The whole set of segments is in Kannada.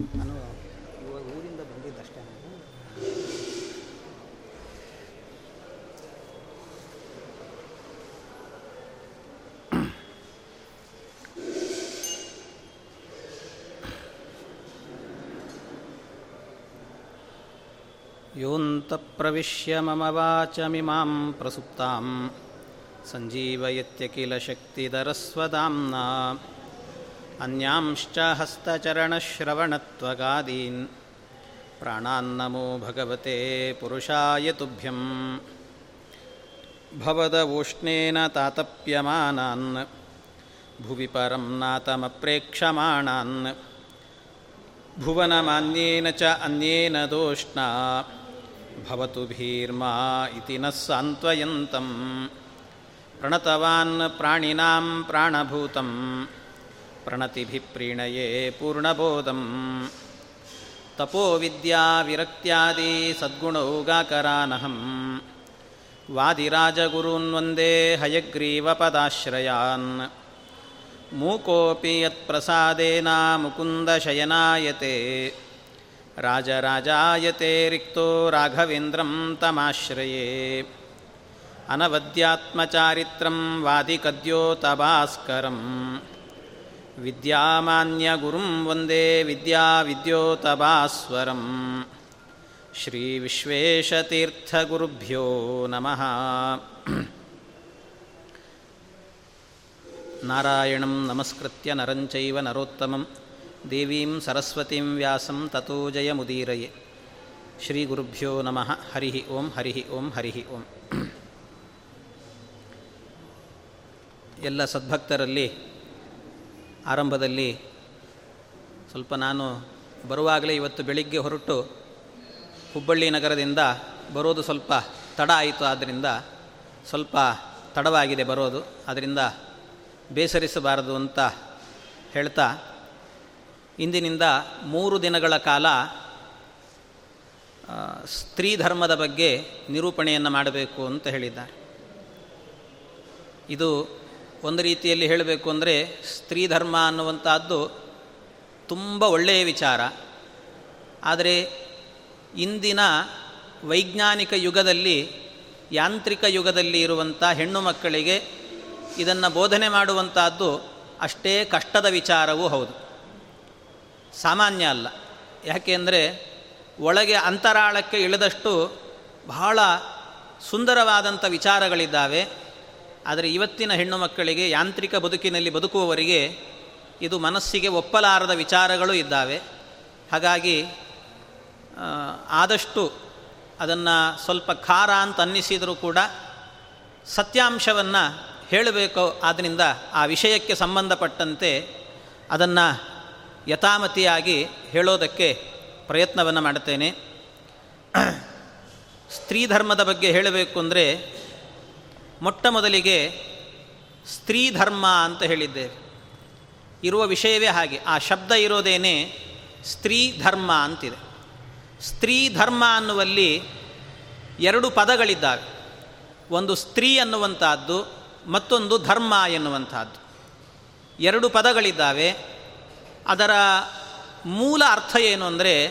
ನಾನು ಇವಾಗ ಊರಿಂದ ಬಂದಿದ್ದಷ್ಟೇ ನಾನು. ಯೋಂತಃಪ್ರವಿಶ್ಯ ಮಮ ವಾಚಮಿಮಾಂ ಪ್ರಸುಪ್ತಾಂ. ಸಂಜೀವಯತ್ಯ ಅನ್ಯಾಂಶ್ಚ ಹಸ್ತಚರಣಶ್ರವಣತ್ವಗಾದೀನ್. ಪ್ರಾಣಾನ್ನಮೋ ಭಗವತೆ ಪುರುಷಾಯ ತುಭ್ಯಂ. ಭವದ ಉಷ್ಣೇನ ತಾತಪ್ಯಮಾನಾನ್. ಭುವಿ ಪರಂ ನಾತಮಪ್ರೇಕ್ಷಮಾಣಾನ್ ಭುವನಮಾನ್ಯೇನ ಚ ಅನ್ಯೇನ ದೋಷ್ಣಾ. ಭವತು ಭೀರ್ಮಾ ಇತಿ ನಃ ಸಾಂತ್ವಯಂತಂ. ಪ್ರಣತವಾನ್ ಪ್ರಾಣಿನಾಂ ಪ್ರಾಣಭೂತಂ. प्रणतिभिः प्रीणये पूर्णबोधम् तपोविद्याविरक्त्यादि सद्गुणौगाकरानहं वादिराजगुरून् वन्दे हयग्रीवपदाश्रयान् मूकोऽपि यत्प्रसादेन मुकुन्दशयनायते राजराजायते रिक्तो राघवेन्द्रं तमाश्रये अनवद्यात्मचारित्रं वादिकद्योतभास्करम् विद्यामान्यगुरुं वन्दे विद्याविद्योतभास्वरं श्रीविश्वेशतीर्थगुरुभ्यो नमः नारायणं नमस्कृत्य नरं चैव नरोत्तमं देवीं सरस्वतीं व्यासं ततो जयमुदीरये श्रीगुरुभ्यो नमः हरिः ओं हरिः ओं हरिः ओं ಎಲ್ಲ ಸದ್ಭಕ್ತರಲ್ಲಿ ಆರಂಭದಲ್ಲಿ ಸ್ವಲ್ಪ ನಾನು ಬರುವಾಗಲೇ ಇವತ್ತು ಬೆಳಿಗ್ಗೆ ಹೊರಟು ಹುಬ್ಬಳ್ಳಿ ನಗರದಿಂದ ಬರೋದು ಸ್ವಲ್ಪ ತಡ ಆಯಿತು, ಆದ್ದರಿಂದ ಸ್ವಲ್ಪ ತಡವಾಗಿದೆ ಬರೋದು. ಅದರಿಂದ ಬೇಸರಿಸಬಾರದು ಅಂತ ಹೇಳ್ತಾ ಇಂದಿನಿಂದ ಮೂರು ದಿನಗಳ ಕಾಲ ಸ್ತ್ರೀ ಧರ್ಮದ ಬಗ್ಗೆ ನಿರೂಪಣೆಯನ್ನು ಮಾಡಬೇಕು ಅಂತ ಹೇಳಿದ್ದಾರೆ. ಇದು ಒಂದು ರೀತಿಯಲ್ಲಿ ಹೇಳಬೇಕು ಅಂದರೆ ಸ್ತ್ರೀ ಧರ್ಮ ಅನ್ನುವಂಥದ್ದು ತುಂಬ ಒಳ್ಳೆಯ ವಿಚಾರ. ಆದರೆ ಇಂದಿನ ವೈಜ್ಞಾನಿಕ ಯುಗದಲ್ಲಿ, ಯಾಂತ್ರಿಕ ಯುಗದಲ್ಲಿ ಇರುವಂಥ ಹೆಣ್ಣು ಮಕ್ಕಳಿಗೆ ಇದನ್ನು ಬೋಧನೆ ಮಾಡುವಂಥದ್ದು ಅಷ್ಟೇ ಕಷ್ಟದ ವಿಚಾರವೂ ಹೌದು. ಸಾಮಾನ್ಯ ಅಲ್ಲ. ಯಾಕೆಂದರೆ ಒಳಗೆ ಅಂತರಾಳಕ್ಕೆ ಇಳಿದಷ್ಟು ಬಹಳ ಸುಂದರವಾದಂಥ ವಿಚಾರಗಳಿದ್ದಾವೆ. ಆದರೆ ಇವತ್ತಿನ ಹೆಣ್ಣು ಮಕ್ಕಳಿಗೆ ಯಾಂತ್ರಿಕ ಬದುಕಿನಲ್ಲಿ ಬದುಕುವವರಿಗೆ ಇದು ಮನಸ್ಸಿಗೆ ಒಪ್ಪಲಾರದ ವಿಚಾರಗಳು ಇದ್ದಾವೆ. ಹಾಗಾಗಿ ಆದಷ್ಟು ಅದನ್ನು ಸ್ವಲ್ಪ ಖಾರ ಅಂತ ಅನ್ನಿಸಿದರೂ ಕೂಡ ಸತ್ಯಾಂಶವನ್ನು ಹೇಳಬೇಕು. ಆದ್ದರಿಂದ ಆ ವಿಷಯಕ್ಕೆ ಸಂಬಂಧಪಟ್ಟಂತೆ ಅದನ್ನು ಯಥಾಮತಿಯಾಗಿ ಹೇಳೋದಕ್ಕೆ ಪ್ರಯತ್ನವನ್ನು ಮಾಡುತ್ತೇನೆ ಸ್ತ್ರೀ ಧರ್ಮದ ಬಗ್ಗೆ ಹೇಳಬೇಕು ಅಂದರೆ ಮೊಟ್ಟ ಮೊದಲಿಗೆ ಸ್ತ್ರೀ ಧರ್ಮ ಅಂತ ಹೇಳಿದ್ದೇವೆ. ಇರುವ ವಿಷಯವೇ ಹಾಗೆ. ಆ ಶಬ್ದ ಇರೋದೇನೆ ಸ್ತ್ರೀ ಧರ್ಮ ಅಂತಿದೆ. ಸ್ತ್ರೀ ಧರ್ಮ ಅನ್ನುವಲ್ಲಿ ಎರಡು ಪದಗಳಿದ್ದಾವೆ. ಒಂದು ಸ್ತ್ರೀ ಅನ್ನುವಂಥದ್ದು, ಮತ್ತೊಂದು ಧರ್ಮ ಎನ್ನುವಂಥದ್ದು. ಎರಡು ಪದಗಳಿದ್ದಾವೆ. ಅದರ ಮೂಲ ಅರ್ಥ ಏನು ಅಂದರೆ,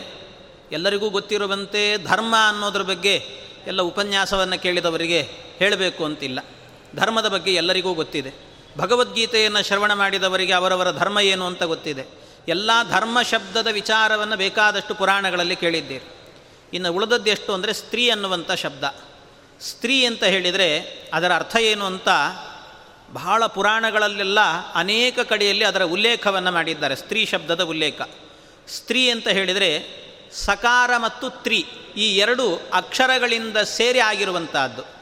ಎಲ್ಲರಿಗೂ ಗೊತ್ತಿರುವಂತೆ ಧರ್ಮ ಅನ್ನೋದ್ರ ಬಗ್ಗೆ ಎಲ್ಲ ಉಪನ್ಯಾಸವನ್ನು ಕೇಳಿದವರಿಗೆ ಹೇಳಬೇಕು ಅಂತಿಲ್ಲ. ಧರ್ಮದ ಬಗ್ಗೆ ಎಲ್ಲರಿಗೂ ಗೊತ್ತಿದೆ. ಭಗವದ್ಗೀತೆಯನ್ನು ಶ್ರವಣ ಮಾಡಿದವರಿಗೆ ಅವರವರ ಧರ್ಮ ಏನು ಅಂತ ಗೊತ್ತಿದೆ. ಎಲ್ಲ ಧರ್ಮ ಶಬ್ದದ ವಿಚಾರವನ್ನು ಬೇಕಾದಷ್ಟು ಪುರಾಣಗಳಲ್ಲಿ ಕೇಳಿದ್ದೀರಿ. ಇನ್ನು ಉಳಿದದ್ದು ಎಷ್ಟು ಅಂದರೆ ಸ್ತ್ರೀ ಅನ್ನುವಂಥ ಶಬ್ದ. ಸ್ತ್ರೀ ಅಂತ ಹೇಳಿದರೆ ಅದರ ಅರ್ಥ ಏನು ಅಂತ ಬಹಳ ಪುರಾಣಗಳಲ್ಲೆಲ್ಲ ಅನೇಕ ಕಡೆಯಲ್ಲಿ ಅದರ ಉಲ್ಲೇಖವನ್ನು ಮಾಡಿದ್ದಾರೆ. ಸ್ತ್ರೀ ಶಬ್ದದ ಉಲ್ಲೇಖ. ಸ್ತ್ರೀ ಅಂತ ಹೇಳಿದರೆ ಸಕಾರ ಮತ್ತು ತ್ರಿ ಈ ಎರಡು ಅಕ್ಷರಗಳಿಂದ ಸೇರಿ ಆಗಿರುವಂತಹದ್ದು.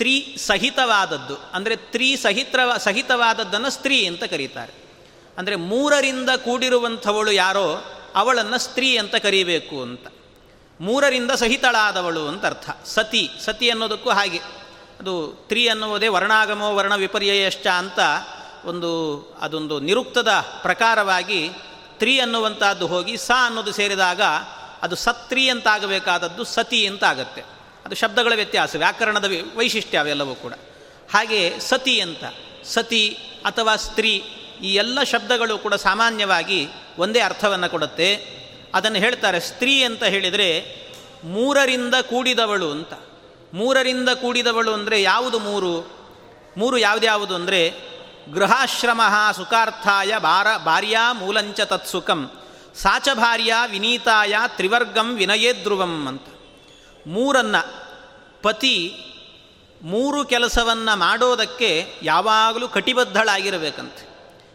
ತ್ರಿ ಸಹಿತವಾದದ್ದು. ಅಂದರೆ ತ್ರಿ ಸಹಿತ ಸಹಿತವಾದದ್ದನ್ನು ಸ್ತ್ರೀ ಅಂತ ಕರೀತಾರೆ. ಅಂದರೆ ಮೂರರಿಂದ ಕೂಡಿರುವಂಥವಳು ಯಾರೋ ಅವಳನ್ನು ಸ್ತ್ರೀ ಅಂತ ಕರೀಬೇಕು ಅಂತ. ಮೂರರಿಂದ ಸಹಿತಳಾದವಳು ಅಂತ ಅರ್ಥ. ಸತಿ ಸತಿ ಅನ್ನೋದಕ್ಕೂ ಹಾಗೆ. ಅದು ತ್ರಿ ಅನ್ನುವುದೇ ವರ್ಣಾಗಮೋ ವರ್ಣ ವಿಪರ್ಯಯಶ್ಚ ಅಂತ ಒಂದು, ಅದೊಂದು ನಿರುಕ್ತದ ಪ್ರಕಾರವಾಗಿ ತ್ರಿ ಅನ್ನುವಂಥದ್ದು ಹೋಗಿ ಸ ಅನ್ನೋದು ಸೇರಿದಾಗ ಅದು ಸತ್ರಿ ಅಂತಾಗಬೇಕಾದದ್ದು ಸತಿ ಅಂತ ಆಗುತ್ತೆ. ಅದು ಶಬ್ದಗಳ ವ್ಯತ್ಯಾಸ, ವ್ಯಾಕರಣದ ವೈಶಿಷ್ಟ್ಯ ಅವೆಲ್ಲವೂ ಕೂಡ. ಹಾಗೆ ಸತಿ ಅಂತ, ಸತಿ ಅಥವಾ ಸ್ತ್ರೀ ಈ ಎಲ್ಲ ಶಬ್ದಗಳು ಕೂಡ ಸಾಮಾನ್ಯವಾಗಿ ಒಂದೇ ಅರ್ಥವನ್ನು ಕೊಡುತ್ತೆ. ಅದನ್ನು ಹೇಳ್ತಾರೆ ಸ್ತ್ರೀ ಅಂತ ಹೇಳಿದರೆ ಮೂರರಿಂದ ಕೂಡಿದವಳು ಅಂತ. ಮೂರರಿಂದ ಕೂಡಿದವಳು ಅಂದರೆ ಯಾವುದು ಮೂರು? ಮೂರು ಯಾವುದ್ಯಾವುದು ಅಂದರೆ ಗೃಹಾಶ್ರಮ ಸುಖಾರ್ಥಾಯ ಬಾರ ಭಾರ್ಯಾ ಮೂಲಂಚ ತತ್ಸುಖಂ, ಸಾಚ ಭಾರ್ಯ ವಿನೀತಾಯ ತ್ರಿವರ್ಗಂ ವಿನಯೇದ್ರುವಂ ಅಂತ. ಮೂರನ್ನು ಪತಿ ಮೂರು ಕೆಲಸವನ್ನು ಮಾಡೋದಕ್ಕೆ ಯಾವಾಗಲೂ ಕಟಿಬದ್ಧಳಾಗಿರಬೇಕಂತೆ.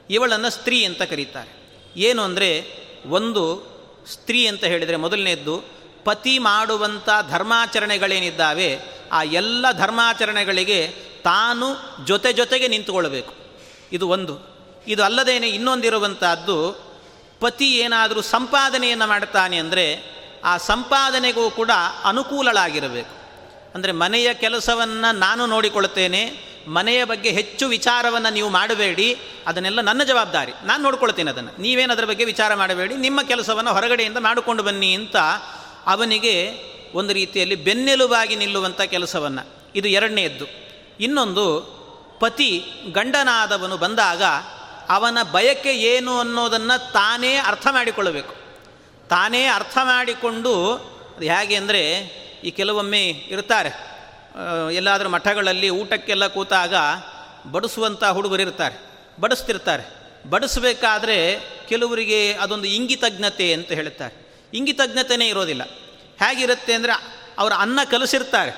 ಇವಳನ್ನು ಸ್ತ್ರೀ ಅಂತ ಕರೀತಾರೆ. ಏನು ಅಂದರೆ, ಒಂದು ಸ್ತ್ರೀ ಅಂತ ಹೇಳಿದರೆ ಮೊದಲನೇದ್ದು, ಪತಿ ಮಾಡುವಂಥ ಧರ್ಮಾಚರಣೆಗಳೇನಿದ್ದಾವೆ, ಆ ಎಲ್ಲ ಧರ್ಮಾಚರಣೆಗಳಿಗೆ ತಾನು ಜೊತೆ ಜೊತೆಗೆ ನಿಂತುಕೊಳ್ಬೇಕು. ಇದು ಒಂದು. ಇದು ಅಲ್ಲದೇನೆ ಇನ್ನೊಂದಿರುವಂಥದ್ದು ಪತಿ ಏನಾದರೂ ಸಂಪಾದನೆಯನ್ನು ಮಾಡ್ತಾನೆ ಅಂದರೆ, ಆ ಸಂಪಾದನೆಗೂ ಕೂಡ ಅನುಕೂಲಳಾಗಿರಬೇಕು. ಅಂದರೆ ಮನೆಯ ಕೆಲಸವನ್ನು ನಾನು ನೋಡಿಕೊಳ್ತೇನೆ ಮನೆಯ ಬಗ್ಗೆ ಹೆಚ್ಚು ವಿಚಾರವನ್ನು ನೀವು ಮಾಡಬೇಡಿ, ಅದನ್ನೆಲ್ಲ ನನ್ನ ಜವಾಬ್ದಾರಿ, ನಾನು ನೋಡ್ಕೊಳ್ತೇನೆ ಅದನ್ನು. ನೀವೇನು ಅದರ ಬಗ್ಗೆ ವಿಚಾರ ಮಾಡಬೇಡಿ, ನಿಮ್ಮ ಕೆಲಸವನ್ನು ಹೊರಗಡೆಯಿಂದ ಮಾಡಿಕೊಂಡು ಬನ್ನಿ ಅಂತ ಅವನಿಗೆ ಒಂದು ರೀತಿಯಲ್ಲಿ ಬೆನ್ನೆಲುಬಾಗಿ ನಿಲ್ಲುವಂಥ ಕೆಲಸವನ್ನು. ಇದು ಎರಡನೆಯದ್ದು. ಇನ್ನೊಂದು, ಪತಿ ಗಂಡನಾದವನು ಬಂದಾಗ ಅವನ ಬಯಕೆ ಏನು ಅನ್ನೋದನ್ನು ತಾನೇ ಅರ್ಥ ಮಾಡಿಕೊಳ್ಳಬೇಕು. ತಾನೇ ಅರ್ಥ ಮಾಡಿಕೊಂಡು, ಅದು ಹೇಗೆ ಅಂದರೆ ಈ ಕೆಲವೊಮ್ಮೆ ಇರ್ತಾರೆ ಎಲ್ಲಾದರೂ ಮಠಗಳಲ್ಲಿ ಊಟಕ್ಕೆಲ್ಲ ಕೂತಾಗ ಬಡಿಸುವಂಥ ಹುಡುಗರು ಇರ್ತಾರೆ, ಬಡಿಸ್ತಿರ್ತಾರೆ. ಬಡಿಸಬೇಕಾದ್ರೆ ಕೆಲವರಿಗೆ ಅದೊಂದು ಇಂಗಿತಜ್ಞತೆ ಅಂತ ಹೇಳ್ತಾರೆ. ಇಂಗಿತಜ್ಞತೆಯೇ ಇರೋದಿಲ್ಲ. ಹೇಗಿರುತ್ತೆ ಅಂದರೆ ಅವರು ಅನ್ನ ಕಲಿಸಿರ್ತಾರೆ.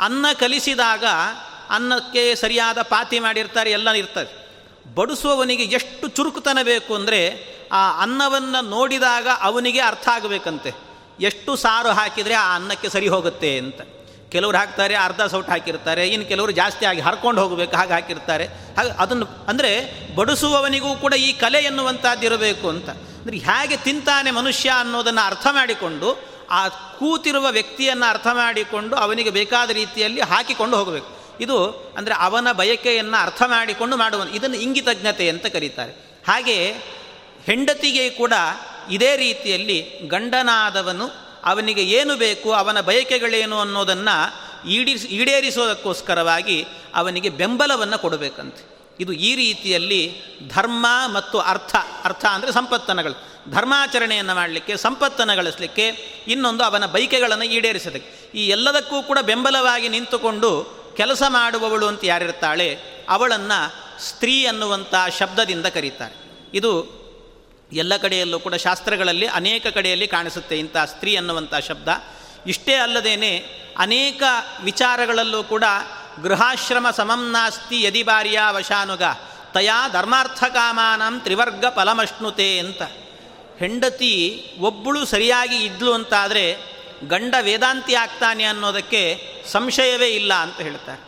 ಅನ್ನ ಕಲಿಸಿದಾಗ ಅನ್ನಕ್ಕೆ ಸರಿಯಾದ ಪಾತಿ ಮಾಡಿರ್ತಾರೆ, ಎಲ್ಲ ಇರ್ತಾರೆ ಬಡಿಸುವವನಿಗೆ ಎಷ್ಟು ಚುರುಕುತನ ಬೇಕು ಅಂದರೆ ಆ ಅನ್ನವನ್ನು ನೋಡಿದಾಗ ಅವನಿಗೆ ಅರ್ಥ ಆಗಬೇಕಂತೆ. ಎಷ್ಟು ಸಾರು ಹಾಕಿದರೆ ಆ ಅನ್ನಕ್ಕೆ ಸರಿ ಹೋಗುತ್ತೆ ಅಂತ. ಕೆಲವರು ಹಾಕ್ತಾರೆ, ಅರ್ಧ ಸೌಟ್ ಹಾಕಿರ್ತಾರೆ, ಇನ್ನು ಕೆಲವರು ಜಾಸ್ತಿ ಆಗಿ ಹರ್ಕೊಂಡು ಹೋಗಬೇಕು, ಹಾಗೆ ಹಾಕಿರ್ತಾರೆ. ಹಾಗೆ ಅದನ್ನು, ಅಂದರೆ ಬಡಿಸುವವನಿಗೂ ಕೂಡ ಈ ಕಲೆ ಎನ್ನುವಂಥದ್ದು ಇರಬೇಕು ಅಂತ. ಅಂದರೆ ಹೇಗೆ ತಿಂತಾನೆ ಮನುಷ್ಯ ಅನ್ನೋದನ್ನು ಅರ್ಥ ಮಾಡಿಕೊಂಡು, ಆ ಕೂತಿರುವ ವ್ಯಕ್ತಿಯನ್ನು ಅರ್ಥ ಮಾಡಿಕೊಂಡು ಅವನಿಗೆ ಬೇಕಾದ ರೀತಿಯಲ್ಲಿ ಹಾಕಿಕೊಂಡು ಹೋಗಬೇಕು. ಇದು ಅಂದರೆ ಅವನ ಬಯಕೆಯನ್ನು ಅರ್ಥ ಮಾಡಿಕೊಂಡು ಮಾಡುವ ಇದನ್ನು ಇಂಗಿತಜ್ಞತೆ ಅಂತ ಕರೀತಾರೆ. ಹಾಗೆ ಹೆಂಡತಿಗೆ ಕೂಡ ಇದೇ ರೀತಿಯಲ್ಲಿ ಗಂಡನಾದವನು ಅವನಿಗೆ ಏನು ಬೇಕು, ಅವನ ಬಯಕೆಗಳೇನು ಅನ್ನೋದನ್ನು ಈಡಿಸ್ ಈಡೇರಿಸೋದಕ್ಕೋಸ್ಕರವಾಗಿ ಅವನಿಗೆ ಬೆಂಬಲವನ್ನು ಕೊಡಬೇಕಂತೆ. ಇದು ಈ ರೀತಿಯಲ್ಲಿ ಧರ್ಮ ಮತ್ತು ಅರ್ಥ ಅರ್ಥ ಅಂದರೆ ಸಂಪತ್ತನಗಳು. ಧರ್ಮಾಚರಣೆಯನ್ನು ಮಾಡಲಿಕ್ಕೆ, ಸಂಪತ್ತನ್ನು ಗಳಿಸಲಿಕ್ಕೆ, ಇನ್ನೊಂದು ಅವನ ಬೈಕೆಗಳನ್ನು ಈಡೇರಿಸೋದಕ್ಕೆ. ಈ ಎಲ್ಲದಕ್ಕೂ ಕೂಡ ಬೆಂಬಲವಾಗಿ ನಿಂತುಕೊಂಡು ಕೆಲಸ ಮಾಡುವವಳು ಅಂತ ಯಾರಿರ್ತಾಳೆ, ಅವಳನ್ನು ಸ್ತ್ರೀ ಅನ್ನುವಂಥ ಶಬ್ದದಿಂದ ಕರೀತಾರೆ. ಇದು ಎಲ್ಲ ಕಡೆಯಲ್ಲೂ ಕೂಡ ಶಾಸ್ತ್ರಗಳಲ್ಲಿ ಅನೇಕ ಕಡೆಯಲ್ಲಿ ಕಾಣಿಸುತ್ತೆ ಇಂಥ ಸ್ತ್ರೀ ಅನ್ನುವಂಥ ಶಬ್ದ. ಇಷ್ಟೇ ಅಲ್ಲದೇನೆ ಅನೇಕ ವಿಚಾರಗಳಲ್ಲೂ ಕೂಡ ಗೃಹಾಶ್ರಮ ಸಮಂ ನಾಸ್ತಿ ಯದಿ ಬಾರ್ಯಾ ವಶಾನುಗ ತಯಾ ಧರ್ಮಾರ್ಥ ಕಾಮಾನಂ ತ್ರಿವರ್ಗ ಫಲಮಷ್ಣುತೆ ಅಂತ. ಹೆಂಡತಿ ಒಬ್ಬಳು ಸರಿಯಾಗಿ ಇದ್ಲು ಅಂತಾದರೆ ಗಂಡ ವೇದಾಂತಿ ಆಗ್ತಾನೆ ಅನ್ನೋದಕ್ಕೆ ಸಂಶಯವೇ ಇಲ್ಲ ಅಂತ ಹೇಳ್ತಾರೆ.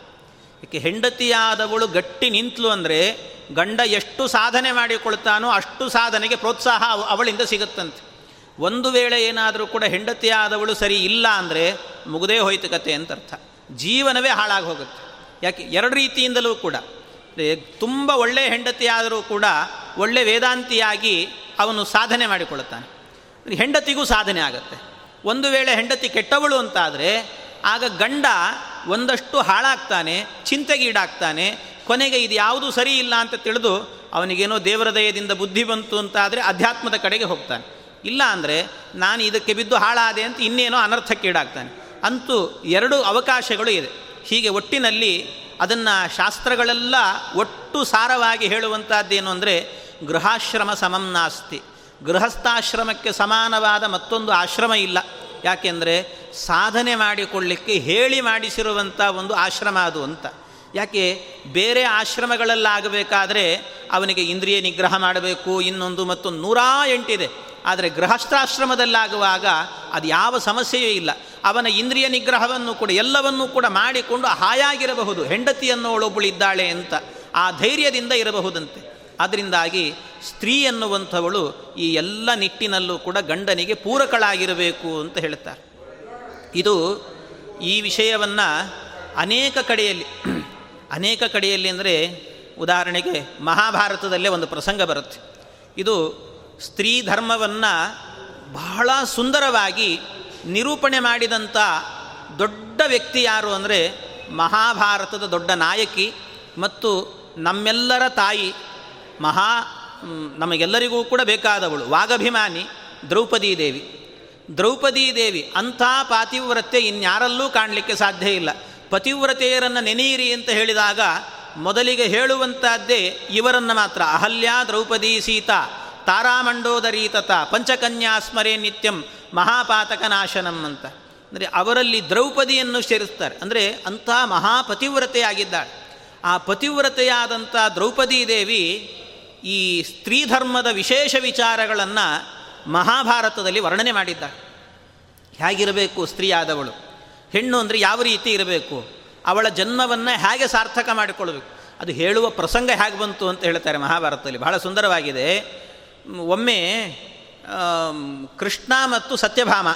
ಯಾಕೆ ಹೆಂಡತಿಯಾದವಳು ಗಟ್ಟಿ ನಿಂತಲು ಅಂದರೆ ಗಂಡ ಎಷ್ಟು ಸಾಧನೆ ಮಾಡಿಕೊಳ್ತಾನೋ ಅಷ್ಟು ಸಾಧನೆಗೆ ಪ್ರೋತ್ಸಾಹ ಅವಳಿಂದ ಸಿಗುತ್ತಂತೆ. ಒಂದು ವೇಳೆ ಏನಾದರೂ ಕೂಡ ಹೆಂಡತಿಯಾದವಳು ಸರಿ ಇಲ್ಲ ಅಂದರೆ ಮುಗದೇ ಹೋಯ್ತು ಕತೆ ಅಂತ ಅರ್ಥ. ಜೀವನವೇ ಹಾಳಾಗಿ ಹೋಗುತ್ತೆ. ಯಾಕೆ ಎರಡು ರೀತಿಯಿಂದಲೂ ಕೂಡ. ತುಂಬ ಒಳ್ಳೆಯ ಹೆಂಡತಿಯಾದರೂ ಕೂಡ ಒಳ್ಳೆ ವೇದಾಂತಿಯಾಗಿ ಅವನು ಸಾಧನೆ ಮಾಡಿಕೊಳ್ಳುತ್ತಾನೆ. ಹೆಂಡತಿಗೂ ಸಾಧನೆ ಆಗುತ್ತೆ. ಒಂದು ವೇಳೆ ಹೆಂಡತಿ ಕೆಟ್ಟವಳು ಅಂತಾದರೆ ಆಗ ಗಂಡ ಒಂದಷ್ಟು ಹಾಳಾಗ್ತಾನೆ, ಚಿಂತೆಗೀಡಾಗ್ತಾನೆ ಕೊನೆಗೆ ಇದು ಯಾವುದು ಸರಿ ಇಲ್ಲ ಅಂತ ತಿಳಿದು ಅವನಿಗೇನೋ ದೇವರ ದಯದಿಂದ ಬುದ್ಧಿ ಬಂತು ಅಂತಾದರೆ ಅಧ್ಯಾತ್ಮದ ಕಡೆಗೆ ಹೋಗ್ತಾನೆ. ಇಲ್ಲ ಅಂದರೆ ನಾನು ಇದಕ್ಕೆ ಬಿದ್ದು ಹಾಳಾದೆ ಅಂತ ಇನ್ನೇನೋ ಅನರ್ಥಕ್ಕೀಡಾಗ್ತಾನೆ. ಅಂತೂ ಎರಡು ಅವಕಾಶಗಳು ಇದೆ. ಹೀಗೆ ಒಟ್ಟಿನಲ್ಲಿ ಅದನ್ನು ಶಾಸ್ತ್ರಗಳೆಲ್ಲ ಒಟ್ಟು ಸಾರವಾಗಿ ಹೇಳುವಂಥದ್ದೇನು ಅಂದರೆ ಗೃಹಾಶ್ರಮ ಸಮಂ ನಾಸ್ತಿ. ಗೃಹಸ್ಥಾಶ್ರಮಕ್ಕೆ ಸಮಾನವಾದ ಮತ್ತೊಂದು ಆಶ್ರಮ ಇಲ್ಲ. ಯಾಕೆಂದರೆ ಸಾಧನೆ ಮಾಡಿಕೊಳ್ಳಿಕ್ಕೆ ಹೇಳಿ ಮಾಡಿಸಿರುವಂಥ ಒಂದು ಆಶ್ರಮ ಅದು ಅಂತ. ಯಾಕೆ ಬೇರೆ ಆಶ್ರಮಗಳಲ್ಲಾಗಬೇಕಾದ್ರೆ ಅವನಿಗೆ ಇಂದ್ರಿಯ ನಿಗ್ರಹ ಮಾಡಬೇಕು, ಇನ್ನೊಂದು ಮತ್ತೊಂದು ನೂರ ಎಂಟಿದೆ. ಆದರೆ ಗೃಹಸ್ಥಾಶ್ರಮದಲ್ಲಾಗುವಾಗ ಅದು ಯಾವ ಸಮಸ್ಯೆಯೂ ಇಲ್ಲ. ಅವನ ಇಂದ್ರಿಯ ನಿಗ್ರಹವನ್ನು ಕೂಡ, ಎಲ್ಲವನ್ನೂ ಕೂಡ ಮಾಡಿಕೊಂಡು ಹಾಯಾಗಿರಬಹುದು. ಹೆಂಡತಿಯನ್ನೋಳೊಬ್ಬಳಿದ್ದಾಳೆ ಅಂತ ಆ ಧೈರ್ಯದಿಂದ ಇರಬಹುದಂತೆ. ಅದರಿಂದಾಗಿ ಸ್ತ್ರೀ ಎನ್ನುವಂಥವಳು ಈ ಎಲ್ಲ ನಿಟ್ಟಿನಲ್ಲೂ ಕೂಡ ಗಂಡನಿಗೆ ಪೂರಕಳಾಗಿರಬೇಕು ಅಂತ ಹೇಳ್ತಾರೆ. ಇದು ಈ ವಿಷಯವನ್ನು ಅನೇಕ ಕಡೆಯಲ್ಲಿ ಅನೇಕ ಕಡೆಯಲ್ಲಿ ಅಂದರೆ ಉದಾಹರಣೆಗೆ ಮಹಾಭಾರತದಲ್ಲೇ ಒಂದು ಪ್ರಸಂಗ ಬರುತ್ತೆ. ಇದು ಸ್ತ್ರೀ ಧರ್ಮವನ್ನು ಬಹಳ ಸುಂದರವಾಗಿ ನಿರೂಪಣೆ ಮಾಡಿದಂಥ ದೊಡ್ಡ ವ್ಯಕ್ತಿ ಯಾರು ಅಂದರೆ ಮಹಾಭಾರತದ ದೊಡ್ಡ ನಾಯಕಿ ಮತ್ತು ನಮ್ಮೆಲ್ಲರ ತಾಯಿ ಮಹಾ ನಮಗೆಲ್ಲರಿಗೂ ಕೂಡ ಬೇಕಾದವಳು, ವಾಗಭಿಮಾನಿ ದ್ರೌಪದೀ ದೇವಿ. ದ್ರೌಪದೀ ದೇವಿ ಅಂಥ ಪಾತಿವ್ರತೆ ಇನ್ಯಾರಲ್ಲೂ ಕಾಣಲಿಕ್ಕೆ ಸಾಧ್ಯ ಇಲ್ಲ. ಪತಿವ್ರತೆಯರನ್ನು ನೆನೆಯಿರಿ ಅಂತ ಹೇಳಿದಾಗ ಮೊದಲಿಗೆ ಹೇಳುವಂತಹದ್ದೇ ಇವರನ್ನು ಮಾತ್ರ. ಅಹಲ್ಯ ದ್ರೌಪದಿ ಸೀತಾ, ತಾರಾಮಂಡೋದರೀತತ, ಪಂಚಕನ್ಯಾ ಸ್ಮರೇ ನಿತ್ಯಂ ಮಹಾಪಾತಕ ನಾಶನಂ ಅಂತ. ಅಂದರೆ ಅವರಲ್ಲಿ ದ್ರೌಪದಿಯನ್ನು ಸೇರಿಸ್ತಾರೆ. ಅಂದರೆ ಅಂಥ ಮಹಾಪತಿವ್ರತೆಯಾಗಿದ್ದಾಳೆ. ಆ ಪತಿವ್ರತೆಯಾದಂಥ ದ್ರೌಪದಿ ದೇವಿ ಈ ಸ್ತ್ರೀ ಧರ್ಮದ ವಿಶೇಷ ವಿಚಾರಗಳನ್ನು ಮಹಾಭಾರತದಲ್ಲಿ ವರ್ಣನೆ ಮಾಡಿದ್ದಾಳೆ. ಹೇಗಿರಬೇಕು ಸ್ತ್ರೀಯಾದವಳು ಹೆಣ್ಣು ಅಂದರೆ ಯಾವ ರೀತಿ ಇರಬೇಕು? ಅವಳ ಜನ್ಮವನ್ನು ಹೇಗೆ ಸಾರ್ಥಕ ಮಾಡಿಕೊಳ್ಬೇಕು? ಅದು ಹೇಳುವ ಪ್ರಸಂಗ ಹೇಗೆ ಬಂತು ಅಂತ ಹೇಳ್ತಾರೆ ಮಹಾಭಾರತದಲ್ಲಿ. ಬಹಳ ಸುಂದರವಾಗಿದೆ. ಒಮ್ಮೆ ಕೃಷ್ಣ ಮತ್ತು ಸತ್ಯಭಾಮ.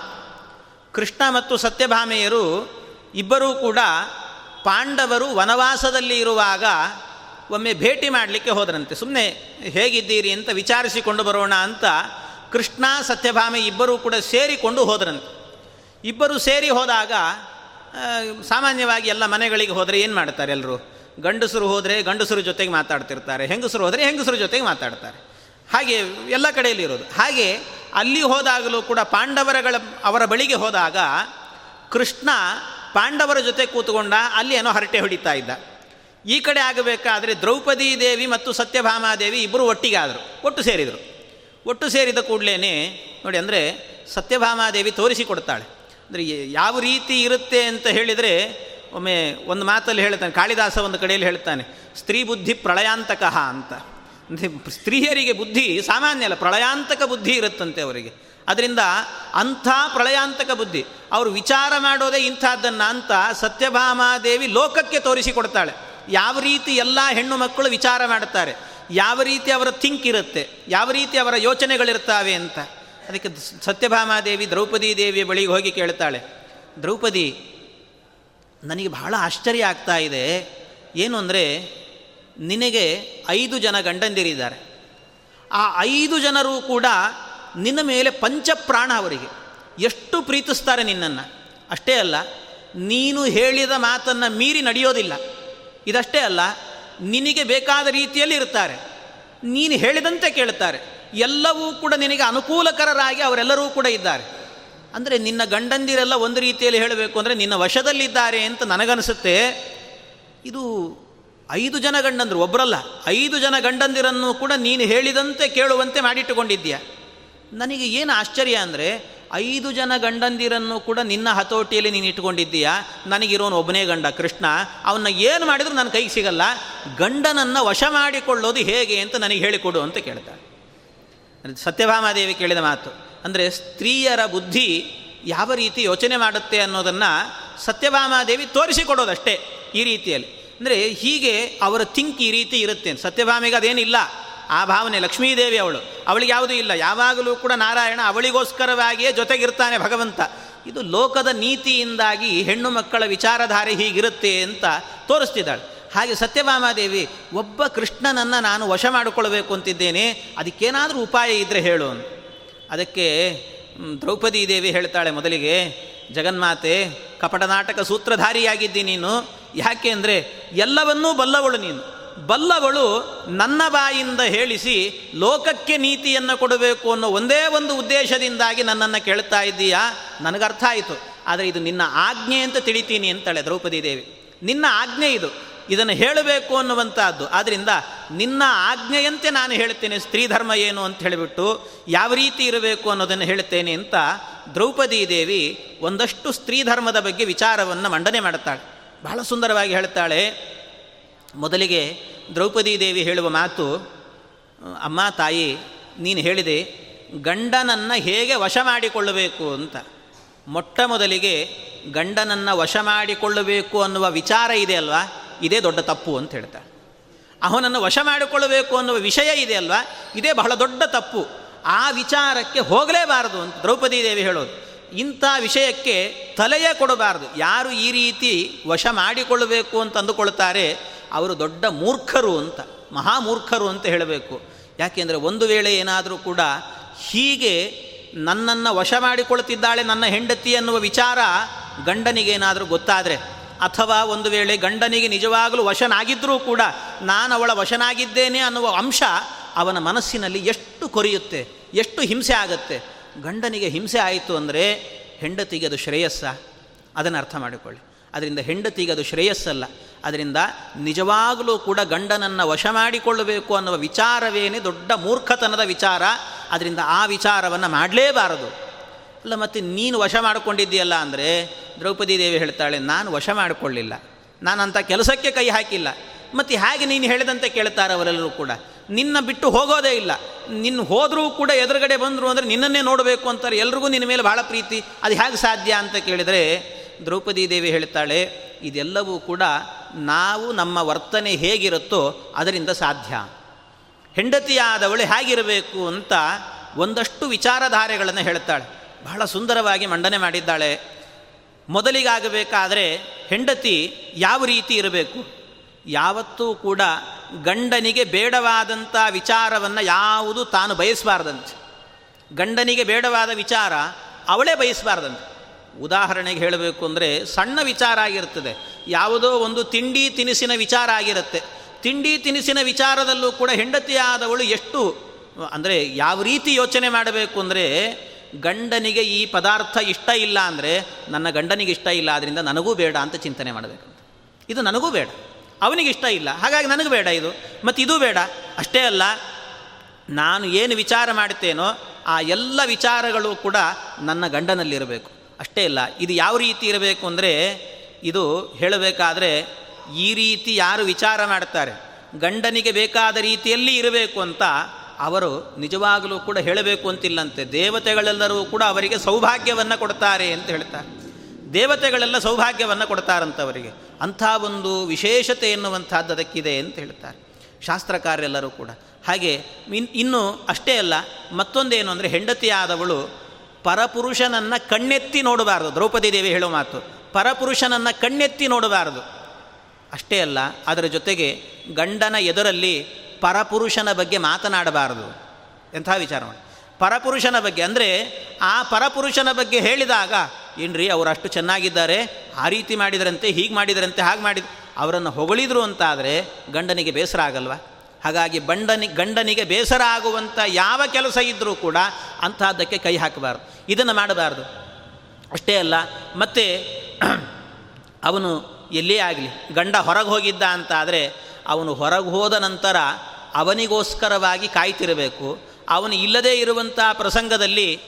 ಕೃಷ್ಣ ಮತ್ತು ಸತ್ಯಭಾಮೆಯರು ಇಬ್ಬರೂ ಕೂಡ ಪಾಂಡವರು ವನವಾಸದಲ್ಲಿ ಇರುವಾಗ ಒಮ್ಮೆ ಭೇಟಿ ಮಾಡಲಿಕ್ಕೆ ಹೋದರಂತೆ. ಸುಮ್ಮನೆ ಹೇಗಿದ್ದೀರಿ ಅಂತ ವಿಚಾರಿಸಿಕೊಂಡು ಬರೋಣ ಅಂತ ಕೃಷ್ಣ, ಸತ್ಯಭಾಮೆ ಇಬ್ಬರೂ ಕೂಡ ಸೇರಿಕೊಂಡು ಹೋದರಂತೆ. ಇಬ್ಬರು ಸೇರಿ ಹೋದಾಗ ಸಾಮಾನ್ಯವಾಗಿ ಎಲ್ಲ ಮನೆಗಳಿಗೆ ಹೋದರೆ ಏನು ಮಾಡ್ತಾರೆ ಎಲ್ಲರೂ ಗಂಡಸರು ಹೋದರೆ ಗಂಡಸರು ಜೊತೆಗೆ ಮಾತಾಡ್ತಿರ್ತಾರೆ, ಹೆಂಗಸರು ಹೋದರೆ ಹೆಂಗಸರು ಜೊತೆಗೆ ಮಾತಾಡ್ತಾರೆ. ಹಾಗೆ ಎಲ್ಲ ಕಡೆಯಲ್ಲಿ ಇರೋದು. ಹಾಗೆ ಅಲ್ಲಿ ಹೋದಾಗಲೂ ಕೂಡ ಪಾಂಡವರಗಳ, ಅವರ ಬಳಿಗೆ ಹೋದಾಗ ಕೃಷ್ಣ ಪಾಂಡವರ ಜೊತೆ ಕೂತ್ಕೊಂಡ ಅಲ್ಲಿ ಏನೋ ಹರಟೆ ಹೊಡಿತಾ ಇದ್ದ. ಈ ಕಡೆ ಆಗಬೇಕಾದರೆ ದ್ರೌಪದಿ ದೇವಿ ಮತ್ತು ಸತ್ಯಭಾಮಾದೇವಿ ಇಬ್ಬರು ಒಟ್ಟಿಗಾದರು ಒಟ್ಟು ಸೇರಿದರು. ಒಟ್ಟು ಸೇರಿದ ಕೂಡಲೇ ನೋಡಿ ಅಂದರೆ ಸತ್ಯಭಾಮಾದೇವಿ ತೋರಿಸಿಕೊಡ್ತಾಳೆ ಅಂದರೆ ಯಾವ ರೀತಿ ಇರುತ್ತೆ ಅಂತ ಹೇಳಿದರೆ ಒಮ್ಮೆ ಒಂದು ಮಾತಲ್ಲಿ ಹೇಳ್ತಾನೆ, ಕಾಳಿದಾಸ ಒಂದು ಕಡೆಯಲ್ಲಿ ಹೇಳ್ತಾನೆ, ಸ್ತ್ರೀ ಬುದ್ಧಿ ಪ್ರಳಯಾಂತಕಃ ಅಂತ. ಸ್ತ್ರೀಯರಿಗೆ ಬುದ್ಧಿ ಸಾಮಾನ್ಯ ಅಲ್ಲ, ಪ್ರಳಯಾಂತಕ ಬುದ್ಧಿ ಇರುತ್ತಂತೆ ಅವರಿಗೆ. ಅದರಿಂದ ಅಂಥ ಪ್ರಳಯಾಂತಕ ಬುದ್ಧಿ, ಅವರು ವಿಚಾರ ಮಾಡೋದೇ ಇಂಥದ್ದನ್ನು ಅಂತ ಸತ್ಯಭಾಮಾದೇವಿ ಲೋಕಕ್ಕೆ ತೋರಿಸಿಕೊಡ್ತಾಳೆ. ಯಾವ ರೀತಿ ಎಲ್ಲ ಹೆಣ್ಣು ಮಕ್ಕಳು ವಿಚಾರ ಮಾಡುತ್ತಾರೆ, ಯಾವ ರೀತಿ ಅವರ ಥಿಂಕ್ ಇರುತ್ತೆ, ಯಾವ ರೀತಿ ಅವರ ಯೋಚನೆಗಳಿರ್ತಾವೆ ಅಂತ. ಅದಕ್ಕೆ ಸತ್ಯಭಾಮಾದೇವಿ ದ್ರೌಪದಿ ದೇವಿಯ ಬಳಿಗೆ ಹೋಗಿ ಕೇಳ್ತಾಳೆ, ದ್ರೌಪದಿ, ನನಗೆ ಬಹಳ ಆಶ್ಚರ್ಯ ಆಗ್ತಾ ಇದೆ. ಏನು ಅಂದರೆ, ನಿನಗೆ ಐದು ಜನ ಗಂಡಂದಿರಿದ್ದಾರೆ. ಆ ಐದು ಜನರು ಕೂಡ ನಿನ್ನ ಮೇಲೆ ಪಂಚಪ್ರಾಣ ಅವರಿಗೆ. ಎಷ್ಟು ಪ್ರೀತಿಸ್ತಾರೆ ನಿನ್ನನ್ನು. ಅಷ್ಟೇ ಅಲ್ಲ, ನೀನು ಹೇಳಿದ ಮಾತನ್ನು ಮೀರಿ ನಡೆಯೋದಿಲ್ಲ. ಇದಷ್ಟೇ ಅಲ್ಲ, ನಿನಗೆ ಬೇಕಾದ ರೀತಿಯಲ್ಲಿ ಇರ್ತಾರೆ. ನೀನು ಹೇಳಿದಂತೆ ಕೇಳ್ತಾರೆ. ಎಲ್ಲವೂ ಕೂಡ ನಿನಗೆ ಅನುಕೂಲಕರರಾಗಿ ಅವರೆಲ್ಲರೂ ಕೂಡ ಇದ್ದಾರೆ. ಅಂದರೆ ನಿನ್ನ ಗಂಡಂದಿರೆಲ್ಲ ಒಂದು ರೀತಿಯಲ್ಲಿ ಹೇಳಬೇಕು ಅಂದರೆ ನಿನ್ನ ವಶದಲ್ಲಿದ್ದಾರೆ ಅಂತ ನನಗನಿಸುತ್ತೆ. ಇದು ಐದು ಜನ ಗಂಡಂದರು ಒಬ್ಬರಲ್ಲ ಐದು ಜನ ಗಂಡಂದಿರನ್ನು ಕೂಡ ನೀನು ಹೇಳಿದಂತೆ ಕೇಳುವಂತೆ ಮಾಡಿಟ್ಟುಕೊಂಡಿದ್ದೀಯ. ನನಗೆ ಏನು ಆಶ್ಚರ್ಯ ಅಂದರೆ ಐದು ಜನ ಗಂಡಂದಿರನ್ನು ಕೂಡ ನಿನ್ನ ಹತೋಟಿಯಲ್ಲಿ ನೀನು ಇಟ್ಕೊಂಡಿದ್ದೀಯಾ ನನಗಿರೋನು ಒಬ್ಬನೇ ಗಂಡ, ಕೃಷ್ಣ. ಅವನ್ನ ಏನು ಮಾಡಿದರೂ ನನ್ನ ಕೈಗೆ ಸಿಗಲ್ಲ. ಗಂಡನನ್ನು ವಶ ಮಾಡಿಕೊಳ್ಳೋದು ಹೇಗೆ ಅಂತ ನನಗೆ ಹೇಳಿಕೊಡು ಅಂತ ಕೇಳ್ತಾಳೆ ಸತ್ಯಭಾಮಾದೇವಿ ಕೇಳಿದ ಮಾತು. ಅಂದರೆ ಸ್ತ್ರೀಯರ ಬುದ್ಧಿ ಯಾವ ರೀತಿ ಯೋಚನೆ ಮಾಡುತ್ತೆ ಅನ್ನೋದನ್ನು ಸತ್ಯಭಾಮಾದೇವಿ ತೋರಿಸಿಕೊಡೋದಷ್ಟೇ ಈ ರೀತಿಯಲ್ಲಿ. ಅಂದರೆ ಹೀಗೆ ಅವರ ಥಿಂಕ್ ಈ ರೀತಿ ಇರುತ್ತೆ. ಸತ್ಯಭಾಮಿಗೆ ಅದೇನಿಲ್ಲ. ಆ ಭಾವನೆ ಲಕ್ಷ್ಮೀದೇವಿ ಅವಳು. ಅವಳಿಗೆ ಯಾವುದೂ ಇಲ್ಲ. ಯಾವಾಗಲೂ ಕೂಡ ನಾರಾಯಣ ಅವಳಿಗೋಸ್ಕರವಾಗಿಯೇ ಜೊತೆಗಿರ್ತಾನೆ ಭಗವಂತ. ಇದು ಲೋಕದ ನೀತಿಯಿಂದಾಗಿ ಹೆಣ್ಣು ಮಕ್ಕಳ ವಿಚಾರಧಾರೆ ಹೀಗಿರುತ್ತೆ ಅಂತ ತೋರಿಸ್ತಿದ್ದಾಳೆ. ಹಾಗೆ ಸತ್ಯಭಾಮಾದೇವಿ, ಒಬ್ಬ ಕೃಷ್ಣನನ್ನು ನಾನು ವಶ ಮಾಡಿಕೊಳ್ಬೇಕು ಅಂತಿದ್ದೇನೆ, ಅದಕ್ಕೇನಾದರೂ ಉಪಾಯ ಇದ್ದರೆ ಹೇಳು ಅದಕ್ಕೆ ದ್ರೌಪದಿ ದೇವಿ ಹೇಳ್ತಾಳೆ ಮೊದಲಿಗೆ, ಜಗನ್ಮಾತೆ ಕಪಟನಾಟಕ ಸೂತ್ರಧಾರಿಯಾಗಿದ್ದಿ ನೀನು, ಯಾಕೆ ಅಂದರೆ ಎಲ್ಲವನ್ನೂ ಬಲ್ಲವಳು ನೀನು. ಬಲ್ಲವಳು ನನ್ನ ಬಾಯಿಂದ ಹೇಳಿಸಿ ಲೋಕಕ್ಕೆ ನೀತಿಯನ್ನು ಕೊಡಬೇಕು ಅನ್ನೋ ಒಂದೇ ಒಂದು ಉದ್ದೇಶದಿಂದಾಗಿ ನನ್ನನ್ನು ಕೇಳ್ತಾ ಇದ್ದೀಯಾ? ನನಗರ್ಥ ಆಯಿತು. ಆದರೆ ಇದು ನಿನ್ನ ಆಜ್ಞೆ ಅಂತ ತಿಳಿತೀನಿ ಅಂತಾಳೆ ದ್ರೌಪದಿ ದೇವಿ. ನಿನ್ನ ಆಜ್ಞೆ ಇದು. ಇದನ್ನು ಹೇಳಬೇಕು ಅನ್ನುವಂಥದ್ದು ಆದ್ದರಿಂದ ನಿನ್ನ ಆಜ್ಞೆಯಂತೆ ನಾನು ಹೇಳ್ತೇನೆ, ಸ್ತ್ರೀ ಧರ್ಮ ಏನು ಅಂತ ಹೇಳಿಬಿಟ್ಟು ಯಾವ ರೀತಿ ಇರಬೇಕು ಅನ್ನೋದನ್ನು ಹೇಳ್ತೇನೆ ಅಂತ ದ್ರೌಪದಿ ದೇವಿ ಒಂದಷ್ಟು ಸ್ತ್ರೀ ಧರ್ಮದ ಬಗ್ಗೆ ವಿಚಾರವನ್ನು ಮಂಡನೆ ಮಾಡುತ್ತಾಳೆ ಬಹಳ ಸುಂದರವಾಗಿ ಹೇಳ್ತಾಳೆ. ಮೊದಲಿಗೆ ದ್ರೌಪದಿ ದೇವಿ ಹೇಳುವ ಮಾತು, ಅಮ್ಮ, ತಾಯಿ, ನೀನು ಹೇಳಿದೆ, ಗಂಡನನ್ನು ಹೇಗೆ ವಶ ಮಾಡಿಕೊಳ್ಳಬೇಕು ಅಂತ. ಮೊಟ್ಟ ಮೊದಲಿಗೆ ಗಂಡನನ್ನು ವಶ ಮಾಡಿಕೊಳ್ಳಬೇಕು ಅನ್ನುವ ವಿಚಾರ ಇದೆ ಅಲ್ವಾ? ಇದೇ ದೊಡ್ಡ ತಪ್ಪು ಅಂತ ಹೇಳ್ತಾರೆ. ಅವನನ್ನು ವಶ ಮಾಡಿಕೊಳ್ಳಬೇಕು ಅನ್ನುವ ವಿಷಯ ಇದೆ ಅಲ್ವಾ? ಇದೇ ಬಹಳ ದೊಡ್ಡ ತಪ್ಪು. ಆ ವಿಚಾರಕ್ಕೆ ಹೋಗಲೇಬಾರದು ಅಂತ ದ್ರೌಪದಿ ದೇವಿ ಹೇಳೋದು. ಇಂಥ ವಿಷಯಕ್ಕೆ ತಲೆಯೇ ಕೊಡಬಾರದು. ಯಾರು ಈ ರೀತಿ ವಶ ಮಾಡಿಕೊಳ್ಳಬೇಕು ಅಂತ ಅಂದುಕೊಳ್ತಾರೆ, ಅವರು ದೊಡ್ಡ ಮೂರ್ಖರು ಅಂತ, ಮಹಾಮೂರ್ಖರು ಅಂತ ಹೇಳಬೇಕು. ಯಾಕೆಂದರೆ ಒಂದು ವೇಳೆ ಏನಾದರೂ ಕೂಡ ಹೀಗೆ ನನ್ನನ್ನು ವಶ ಮಾಡಿಕೊಳ್ತಿದ್ದಾಳೆ ನನ್ನ ಹೆಂಡತಿ ಅನ್ನುವ ವಿಚಾರ ಗಂಡನಿಗೇನಾದರೂ ಗೊತ್ತಾದರೆ ಅಥವಾ ಒಂದು ವೇಳೆ ಗಂಡನಿಗೆ ನಿಜವಾಗಲೂ ವಶನಾಗಿದ್ದರೂ ಕೂಡ ನಾನು ಅವಳ ವಶನಾಗಿದ್ದೇನೆ ಅನ್ನುವ ಅಂಶ ಅವನ ಮನಸ್ಸಿನಲ್ಲಿ ಎಷ್ಟು ಕೊರೆಯುತ್ತೆ, ಎಷ್ಟು ಹಿಂಸೆ ಆಗುತ್ತೆ. ಗಂಡನಿಗೆ ಹಿಂಸೆ ಆಯಿತು ಅಂದರೆ ಹೆಂಡತಿಗೆ ಅದು ಶ್ರೇಯಸ್ಸ. ಅದನ್ನು ಅರ್ಥ ಮಾಡಿಕೊಳ್ಳಿ. ಅದರಿಂದ ಹೆಂಡತಿಗೆ ಅದು ಶ್ರೇಯಸ್ಸಲ್ಲ. ಅದರಿಂದ ನಿಜವಾಗಲೂ ಕೂಡ ಗಂಡನನ್ನು ವಶ ಮಾಡಿಕೊಳ್ಳಬೇಕು ಅನ್ನುವ ವಿಚಾರವೇನೇ ದೊಡ್ಡ ಮೂರ್ಖತನದ ವಿಚಾರ. ಅದರಿಂದ ಆ ವಿಚಾರವನ್ನು ಮಾಡಲೇಬಾರದು. ಅಲ್ಲ ಮತ್ತು ನೀನು ವಶ ಮಾಡಿಕೊಂಡಿದ್ದೀಯಲ್ಲ ಅಂದರೆ ದ್ರೌಪದಿ ದೇವಿ ಹೇಳ್ತಾಳೆ, ನಾನು ವಶ ಮಾಡಿಕೊಳ್ಳಿಲ್ಲ. ನಾನು ಅಂಥ ಕೆಲಸಕ್ಕೆ ಕೈ ಹಾಕಿಲ್ಲ. ಮತ್ತು ಹೇಗೆ ನೀನು ಹೇಳಿದಂತೆ ಕೇಳ್ತಾರೆ ಅವರೆಲ್ಲರೂ ಕೂಡ. ನಿನ್ನ ಬಿಟ್ಟು ಹೋಗೋದೇ ಇಲ್ಲ. ನಿನ್ನ ಹೋದರೂ ಕೂಡ ಎದುರುಗಡೆ ಬಂದರು ಅಂದರೆ ನಿನ್ನನ್ನೇ ನೋಡಬೇಕು ಅಂತಾರೆ. ಎಲ್ರಿಗೂ ನಿನ್ನ ಮೇಲೆ ಭಾಳ ಪ್ರೀತಿ. ಅದು ಹೇಗೆ ಸಾಧ್ಯ ಅಂತ ಕೇಳಿದರೆ ದ್ರೌಪದಿ ದೇವಿ ಹೇಳ್ತಾಳೆ, ಇದೆಲ್ಲವೂ ಕೂಡ ನಾವು ನಮ್ಮ ವರ್ತನೆ ಹೇಗಿರುತ್ತೋ ಅದರಿಂದ ಸಾಧ್ಯ. ಹೆಂಡತಿಯಾದವಳು ಹೇಗಿರಬೇಕು ಅಂತ ಒಂದಷ್ಟು ವಿಚಾರಧಾರೆಗಳನ್ನು ಹೇಳ್ತಾಳೆ. ಬಹಳ ಸುಂದರವಾಗಿ ಮಂಡನೆ ಮಾಡಿದ್ದಾಳೆ. ಮೊದಲಿಗಾಗಬೇಕಾದರೆ ಹೆಂಡತಿ ಯಾವ ರೀತಿ ಇರಬೇಕು? ಯಾವತ್ತೂ ಕೂಡ ಗಂಡನಿಗೆ ಬೇಡವಾದಂಥ ವಿಚಾರವನ್ನು ಯಾವುದು ತಾನು ಬಯಸಬಾರ್ದಂತೆ. ಗಂಡನಿಗೆ ಬೇಡವಾದ ವಿಚಾರ ಅವಳೇ ಬಯಸಬಾರ್ದಂತೆ. ಉದಾಹರಣೆಗೆ ಹೇಳಬೇಕು ಅಂದರೆ ಸಣ್ಣ ವಿಚಾರ ಆಗಿರ್ತದೆ. ಯಾವುದೋ ಒಂದು ತಿಂಡಿ ತಿನಿಸಿನ ವಿಚಾರ ಆಗಿರುತ್ತೆ. ತಿಂಡಿ ತಿನಿಸಿನ ವಿಚಾರದಲ್ಲೂ ಕೂಡ ಹೆಂಡತಿಯಾದವಳು ಎಷ್ಟು ಅಂದರೆ ಯಾವ ರೀತಿ ಯೋಚನೆ ಮಾಡಬೇಕು ಅಂದರೆ ಗಂಡನಿಗೆ ಈ ಪದಾರ್ಥ ಇಷ್ಟ ಇಲ್ಲ ಅಂದರೆ ನನ್ನ ಗಂಡನಿಗೆ ಇಷ್ಟ ಇಲ್ಲ ಆದ್ದರಿಂದ ನನಗೂ ಬೇಡ ಅಂತ ಚಿಂತನೆ ಮಾಡಬೇಕು. ಇದು ನನಗೂ ಬೇಡ. ಅವನಿಗೆ ಇಷ್ಟ ಇಲ್ಲ. ಹಾಗಾಗಿ ನನಗೆ ಬೇಡ ಇದು. ಮತ್ತು ಇದು ಬೇಡ. ಅಷ್ಟೇ ಅಲ್ಲ, ನಾನು ಏನು ವಿಚಾರ ಮಾಡುತ್ತೇನೋ ಆ ಎಲ್ಲ ವಿಚಾರಗಳು ಕೂಡ ನನ್ನ ಗಂಡನಲ್ಲಿರಬೇಕು. ಅಷ್ಟೇ ಅಲ್ಲ, ಇದು ಯಾವ ರೀತಿ ಇರಬೇಕು ಅಂದರೆ ಇದು ಹೇಳಬೇಕಾದ್ರೆ ಈ ರೀತಿ ಯಾರು ವಿಚಾರ ಮಾಡ್ತಾರೆ ಗಂಡನಿಗೆ ಬೇಕಾದ ರೀತಿಯಲ್ಲಿ ಇರಬೇಕು ಅಂತ ಅವರು ನಿಜವಾಗಲೂ ಕೂಡ ಹೇಳಬೇಕು ಅಂತಿಲ್ಲಂತೆ. ದೇವತೆಗಳೆಲ್ಲರೂ ಕೂಡ ಅವರಿಗೆ ಸೌಭಾಗ್ಯವನ್ನು ಕೊಡ್ತಾರೆ ಅಂತ ಹೇಳ್ತಾರೆ. ದೇವತೆಗಳೆಲ್ಲ ಸೌಭಾಗ್ಯವನ್ನು ಕೊಡ್ತಾರಂತವರಿಗೆ. ಅಂಥ ಒಂದು ವಿಶೇಷತೆ ಎನ್ನುವಂಥದ್ದು ಅದಕ್ಕಿದೆ ಅಂತ ಹೇಳ್ತಾರೆ. ಶಾಸ್ತ್ರಕಾರರೆಲ್ಲರೂ ಕೂಡ. ಹಾಗೆ ಇನ್, ಇನ್ನು ಅಷ್ಟೇ ಅಲ್ಲ, ಮತ್ತೊಂದೇನು ಅಂದರೆ ಹೆಂಡತಿಯಾದವಳು ಪರಪುರುಷನನ್ನು ಕಣ್ಣೆತ್ತಿ ನೋಡಬಾರದು. ದ್ರೌಪದಿ ದೇವಿ ಹೇಳೋ ಮಾತು, ಪರಪುರುಷನನ್ನು ಕಣ್ಣೆತ್ತಿ ನೋಡಬಾರದು. ಅಷ್ಟೇ ಅಲ್ಲ, ಅದರ ಜೊತೆಗೆ ಗಂಡನ ಎದುರಲ್ಲಿ ಪರಪುರುಷನ ಬಗ್ಗೆ ಮಾತನಾಡಬಾರದು. ಎಂಥ ವಿಚಾರ ಮಾಡಿ ಪರಪುರುಷನ ಬಗ್ಗೆ ಅಂದರೆ ಆ ಪರಪುರುಷನ ಬಗ್ಗೆ ಹೇಳಿದಾಗ, ಏನ್ರಿ ಅವರು ಅಷ್ಟು ಚೆನ್ನಾಗಿದ್ದಾರೆ, ಆ ರೀತಿ ಮಾಡಿದರಂತೆ, ಹೀಗೆ ಮಾಡಿದರಂತೆ, ಹಾಗೆ ಮಾಡಿದ, ಅವರನ್ನು ಹೊಗಳಿದ್ರು ಅಂತಾದರೆ ಗಂಡನಿಗೆ ಬೇಸರ ಆಗಲ್ವ? ಹಾಗಾಗಿ ಬಂಡನಿ, ಗಂಡನಿಗೆ ಬೇಸರ ಆಗುವಂಥ ಯಾವ ಕೆಲಸ ಇದ್ದರೂ ಕೂಡ ಅಂಥದ್ದಕ್ಕೆ ಕೈ ಹಾಕಬಾರ್ದು. ಇದನ್ನು ಮಾಡಬಾರ್ದು. ಅಷ್ಟೇ ಅಲ್ಲ, ಮತ್ತು ಅವನು ಎಲ್ಲೇ ಆಗಲಿ, ಗಂಡ ಹೊರಗೆ ಹೋಗಿದ್ದ ಅಂತಾದರೆ, ಅವನು ಹೊರಗೆ ಹೋದ ನಂತರ ಅವನಿಗೋಸ್ಕರವಾಗಿ ಕಾಯ್ತಿರಬೇಕು. ಅವನು ಇಲ್ಲದೇ ಇರುವಂಥ ಪ್ರಸಂಗದಲ್ಲಿ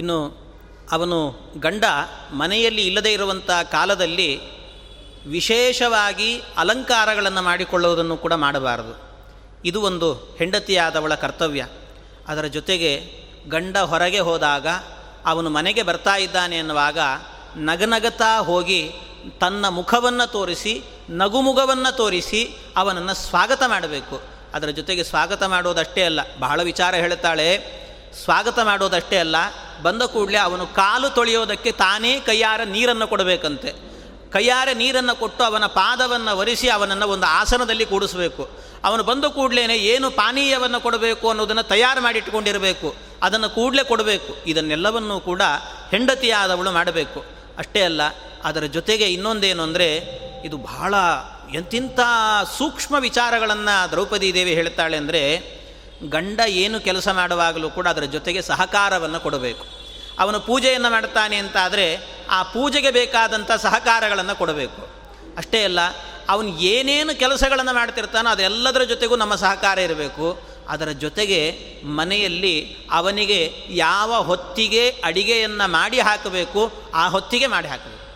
ಇನ್ನು ಅವನು ಗಂಡ ಮನೆಯಲ್ಲಿ ಇಲ್ಲದೇ ಇರುವಂಥ ಕಾಲದಲ್ಲಿ ವಿಶೇಷವಾಗಿ ಅಲಂಕಾರಗಳನ್ನು ಮಾಡಿಕೊಳ್ಳುವುದನ್ನು ಕೂಡ ಮಾಡಬಾರದು. ಇದು ಒಂದು ಹೆಂಡತಿಯಾದವಳ ಕರ್ತವ್ಯ. ಅದರ ಜೊತೆಗೆ ಗಂಡ ಹೊರಗೆ ಹೋದಾಗ ಅವನು ಮನೆಗೆ ಬರ್ತಾ ಇದ್ದಾನೆ ಎನ್ನುವಾಗ ನಗನಗತಾ ಹೋಗಿ ತನ್ನ ಮುಖವನ್ನು ತೋರಿಸಿ ನಗುಮುಖವನ್ನು ತೋರಿಸಿ ಅವನನ್ನು ಸ್ವಾಗತ ಮಾಡಬೇಕು. ಅದರ ಜೊತೆಗೆ ಸ್ವಾಗತ ಮಾಡೋದಷ್ಟೇ ಅಲ್ಲ, ಬಹಳ ವಿಚಾರ ಹೇಳುತ್ತಾಳೆ ಸ್ವಾಗತ ಮಾಡೋದಷ್ಟೇ ಅಲ್ಲ ಬಂದ ಕೂಡಲೇ ಅವನು ಕಾಲು ತೊಳೆಯೋದಕ್ಕೆ ತಾನೇ ಕೈಯಾರ ನೀರನ್ನು ಕೊಡಬೇಕಂತೆ. ಕೈಯಾರೆ ನೀರನ್ನು ಕೊಟ್ಟು ಅವನ ಪಾದವನ್ನು ಒರೆಸಿ ಅವನನ್ನು ಒಂದು ಆಸನದಲ್ಲಿ ಕೂಡಿಸಬೇಕು. ಅವನು ಬಂದ ಕೂಡಲೇ ಏನು ಪಾನೀಯವನ್ನು ಕೊಡಬೇಕು ಅನ್ನೋದನ್ನು ತಯಾರು ಮಾಡಿಟ್ಟುಕೊಂಡಿರಬೇಕು ಅದನ್ನು ಕೂಡಲೇ ಕೊಡಬೇಕು. ಇದನ್ನೆಲ್ಲವನ್ನೂ ಕೂಡ ಹೆಂಡತಿಯಾದವಳು ಮಾಡಬೇಕು. ಅಷ್ಟೇ ಅಲ್ಲ, ಅದರ ಜೊತೆಗೆ ಇನ್ನೊಂದೇನು ಅಂದರೆ, ಇದು ಬಹಳ ಎಂತಿಂಥ ಸೂಕ್ಷ್ಮ ವಿಚಾರಗಳನ್ನು ದ್ರೌಪದಿ ದೇವಿ ಹೇಳ್ತಾಳೆ ಅಂದರೆ ಗಂಡ ಏನು ಕೆಲಸ ಮಾಡುವಾಗಲೂ ಕೂಡ ಅದರ ಜೊತೆಗೆ ಸಹಕಾರವನ್ನು ಕೊಡಬೇಕು. ಅವನು ಪೂಜೆಯನ್ನು ಮಾಡ್ತಾನೆ ಅಂತಾದರೆ ಆ ಪೂಜೆಗೆ ಬೇಕಾದಂಥ ಸಹಕಾರಗಳನ್ನು ಕೊಡಬೇಕು. ಅಷ್ಟೇ ಅಲ್ಲ, ಅವನು ಏನೇನು ಕೆಲಸಗಳನ್ನು ಮಾಡ್ತಿರ್ತಾನೋ ಅದೆಲ್ಲದರ ಜೊತೆಗೂ ನಮ್ಮ ಸಹಕಾರ ಇರಬೇಕು. ಅದರ ಜೊತೆಗೆ ಮನೆಯಲ್ಲಿ ಅವನಿಗೆ ಯಾವ ಹೊತ್ತಿಗೆ ಅಡಿಗೆಯನ್ನು ಮಾಡಿ ಹಾಕಬೇಕು, ಆ ಹೊತ್ತಿಗೆ ಮಾಡಿ ಹಾಕಬೇಕು.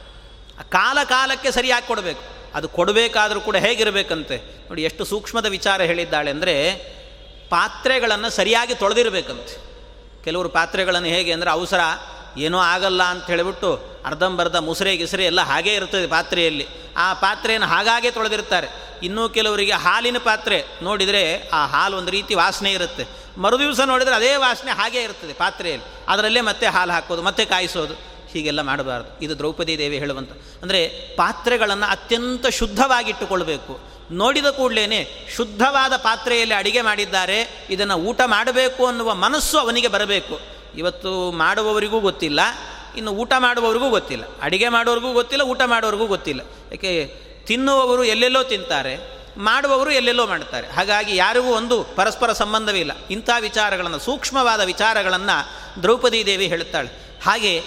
ಕಾಲ ಕಾಲಕ್ಕೆ ಸರಿಯಾಗಿ ಕೊಡಬೇಕು. ಅದು ಕೊಡಬೇಕಾದರೂ ಕೂಡ ಹೇಗಿರಬೇಕಂತೆ? ನೋಡಿ, ಎಷ್ಟು ಸೂಕ್ಷ್ಮದ ವಿಚಾರ ಹೇಳಿದ್ದಾಳೆ ಅಂದರೆ ಪಾತ್ರೆಗಳನ್ನು ಸರಿಯಾಗಿ ತೊಳೆದಿರಬೇಕಂತೆ. ಕೆಲವರು ಪಾತ್ರೆಗಳನ್ನು ಹೇಗೆ ಅಂದರೆ ಅವಸರ ಏನೂ ಆಗಲ್ಲ ಅಂತ ಹೇಳಿಬಿಟ್ಟು ಅರ್ಧಂಬರ್ಧ ಮುಸರೆ ಗಿಸರೆ ಎಲ್ಲ ಹಾಗೇ ಇರ್ತದೆ ಪಾತ್ರೆಯಲ್ಲಿ. ಆ ಪಾತ್ರೆಯನ್ನು ಹಾಗಾಗೆ ತೊಳೆದಿರ್ತಾರೆ. ಇನ್ನೂ ಕೆಲವರಿಗೆ ಹಾಲಿನ ಪಾತ್ರೆ ನೋಡಿದರೆ ಆ ಹಾಲು ಒಂದು ರೀತಿ ವಾಸನೆ ಇರುತ್ತೆ. ಮರುದಿವಸ ನೋಡಿದರೆ ಅದೇ ವಾಸನೆ ಹಾಗೇ ಇರ್ತದೆ ಪಾತ್ರೆಯಲ್ಲಿ. ಅದರಲ್ಲೇ ಮತ್ತೆ ಹಾಲು ಹಾಕೋದು, ಮತ್ತೆ ಕಾಯಿಸೋದು, ಹೀಗೆಲ್ಲ ಮಾಡಬಾರ್ದು. ಇದು ದ್ರೌಪದಿ ದೇವಿ ಹೇಳುವಂಥ ಅಂದರೆ ಪಾತ್ರೆಗಳನ್ನು ಅತ್ಯಂತ ಶುದ್ಧವಾಗಿಟ್ಟುಕೊಳ್ಬೇಕು. ನೋಡಿದ ಕೂಡಲೇ ಶುದ್ಧವಾದ ಪಾತ್ರೆಯಲ್ಲಿ ಅಡಿಗೆ ಮಾಡಿದ್ದಾರೆ, ಇದನ್ನು ಊಟ ಮಾಡಬೇಕು ಅನ್ನುವ ಮನಸ್ಸು ಅವನಿಗೆ ಬರಬೇಕು. ಇವತ್ತು ಮಾಡುವವರಿಗೂ ಗೊತ್ತಿಲ್ಲ, ಇನ್ನು ಊಟ ಮಾಡುವವರಿಗೂ ಗೊತ್ತಿಲ್ಲ. ಅಡಿಗೆ ಮಾಡೋರಿಗೂ ಗೊತ್ತಿಲ್ಲ, ಊಟ ಮಾಡೋರಿಗೂ ಗೊತ್ತಿಲ್ಲ. ಯಾಕೆ, ತಿನ್ನುವವರು ಎಲ್ಲೆಲ್ಲೋ ತಿಂತಾರೆ, ಮಾಡುವವರು ಎಲ್ಲೆಲ್ಲೋ ಮಾಡ್ತಾರೆ ಹಾಗಾಗಿ ಯಾರಿಗೂ ಒಂದು ಪರಸ್ಪರ ಸಂಬಂಧವಿಲ್ಲ ಇಂಥ ವಿಚಾರಗಳನ್ನು, ಸೂಕ್ಷ್ಮವಾದ ವಿಚಾರಗಳನ್ನು ದ್ರೌಪದಿ ದೇವಿ ಹೇಳುತ್ತಾಳೆ. ಹಾಗೆ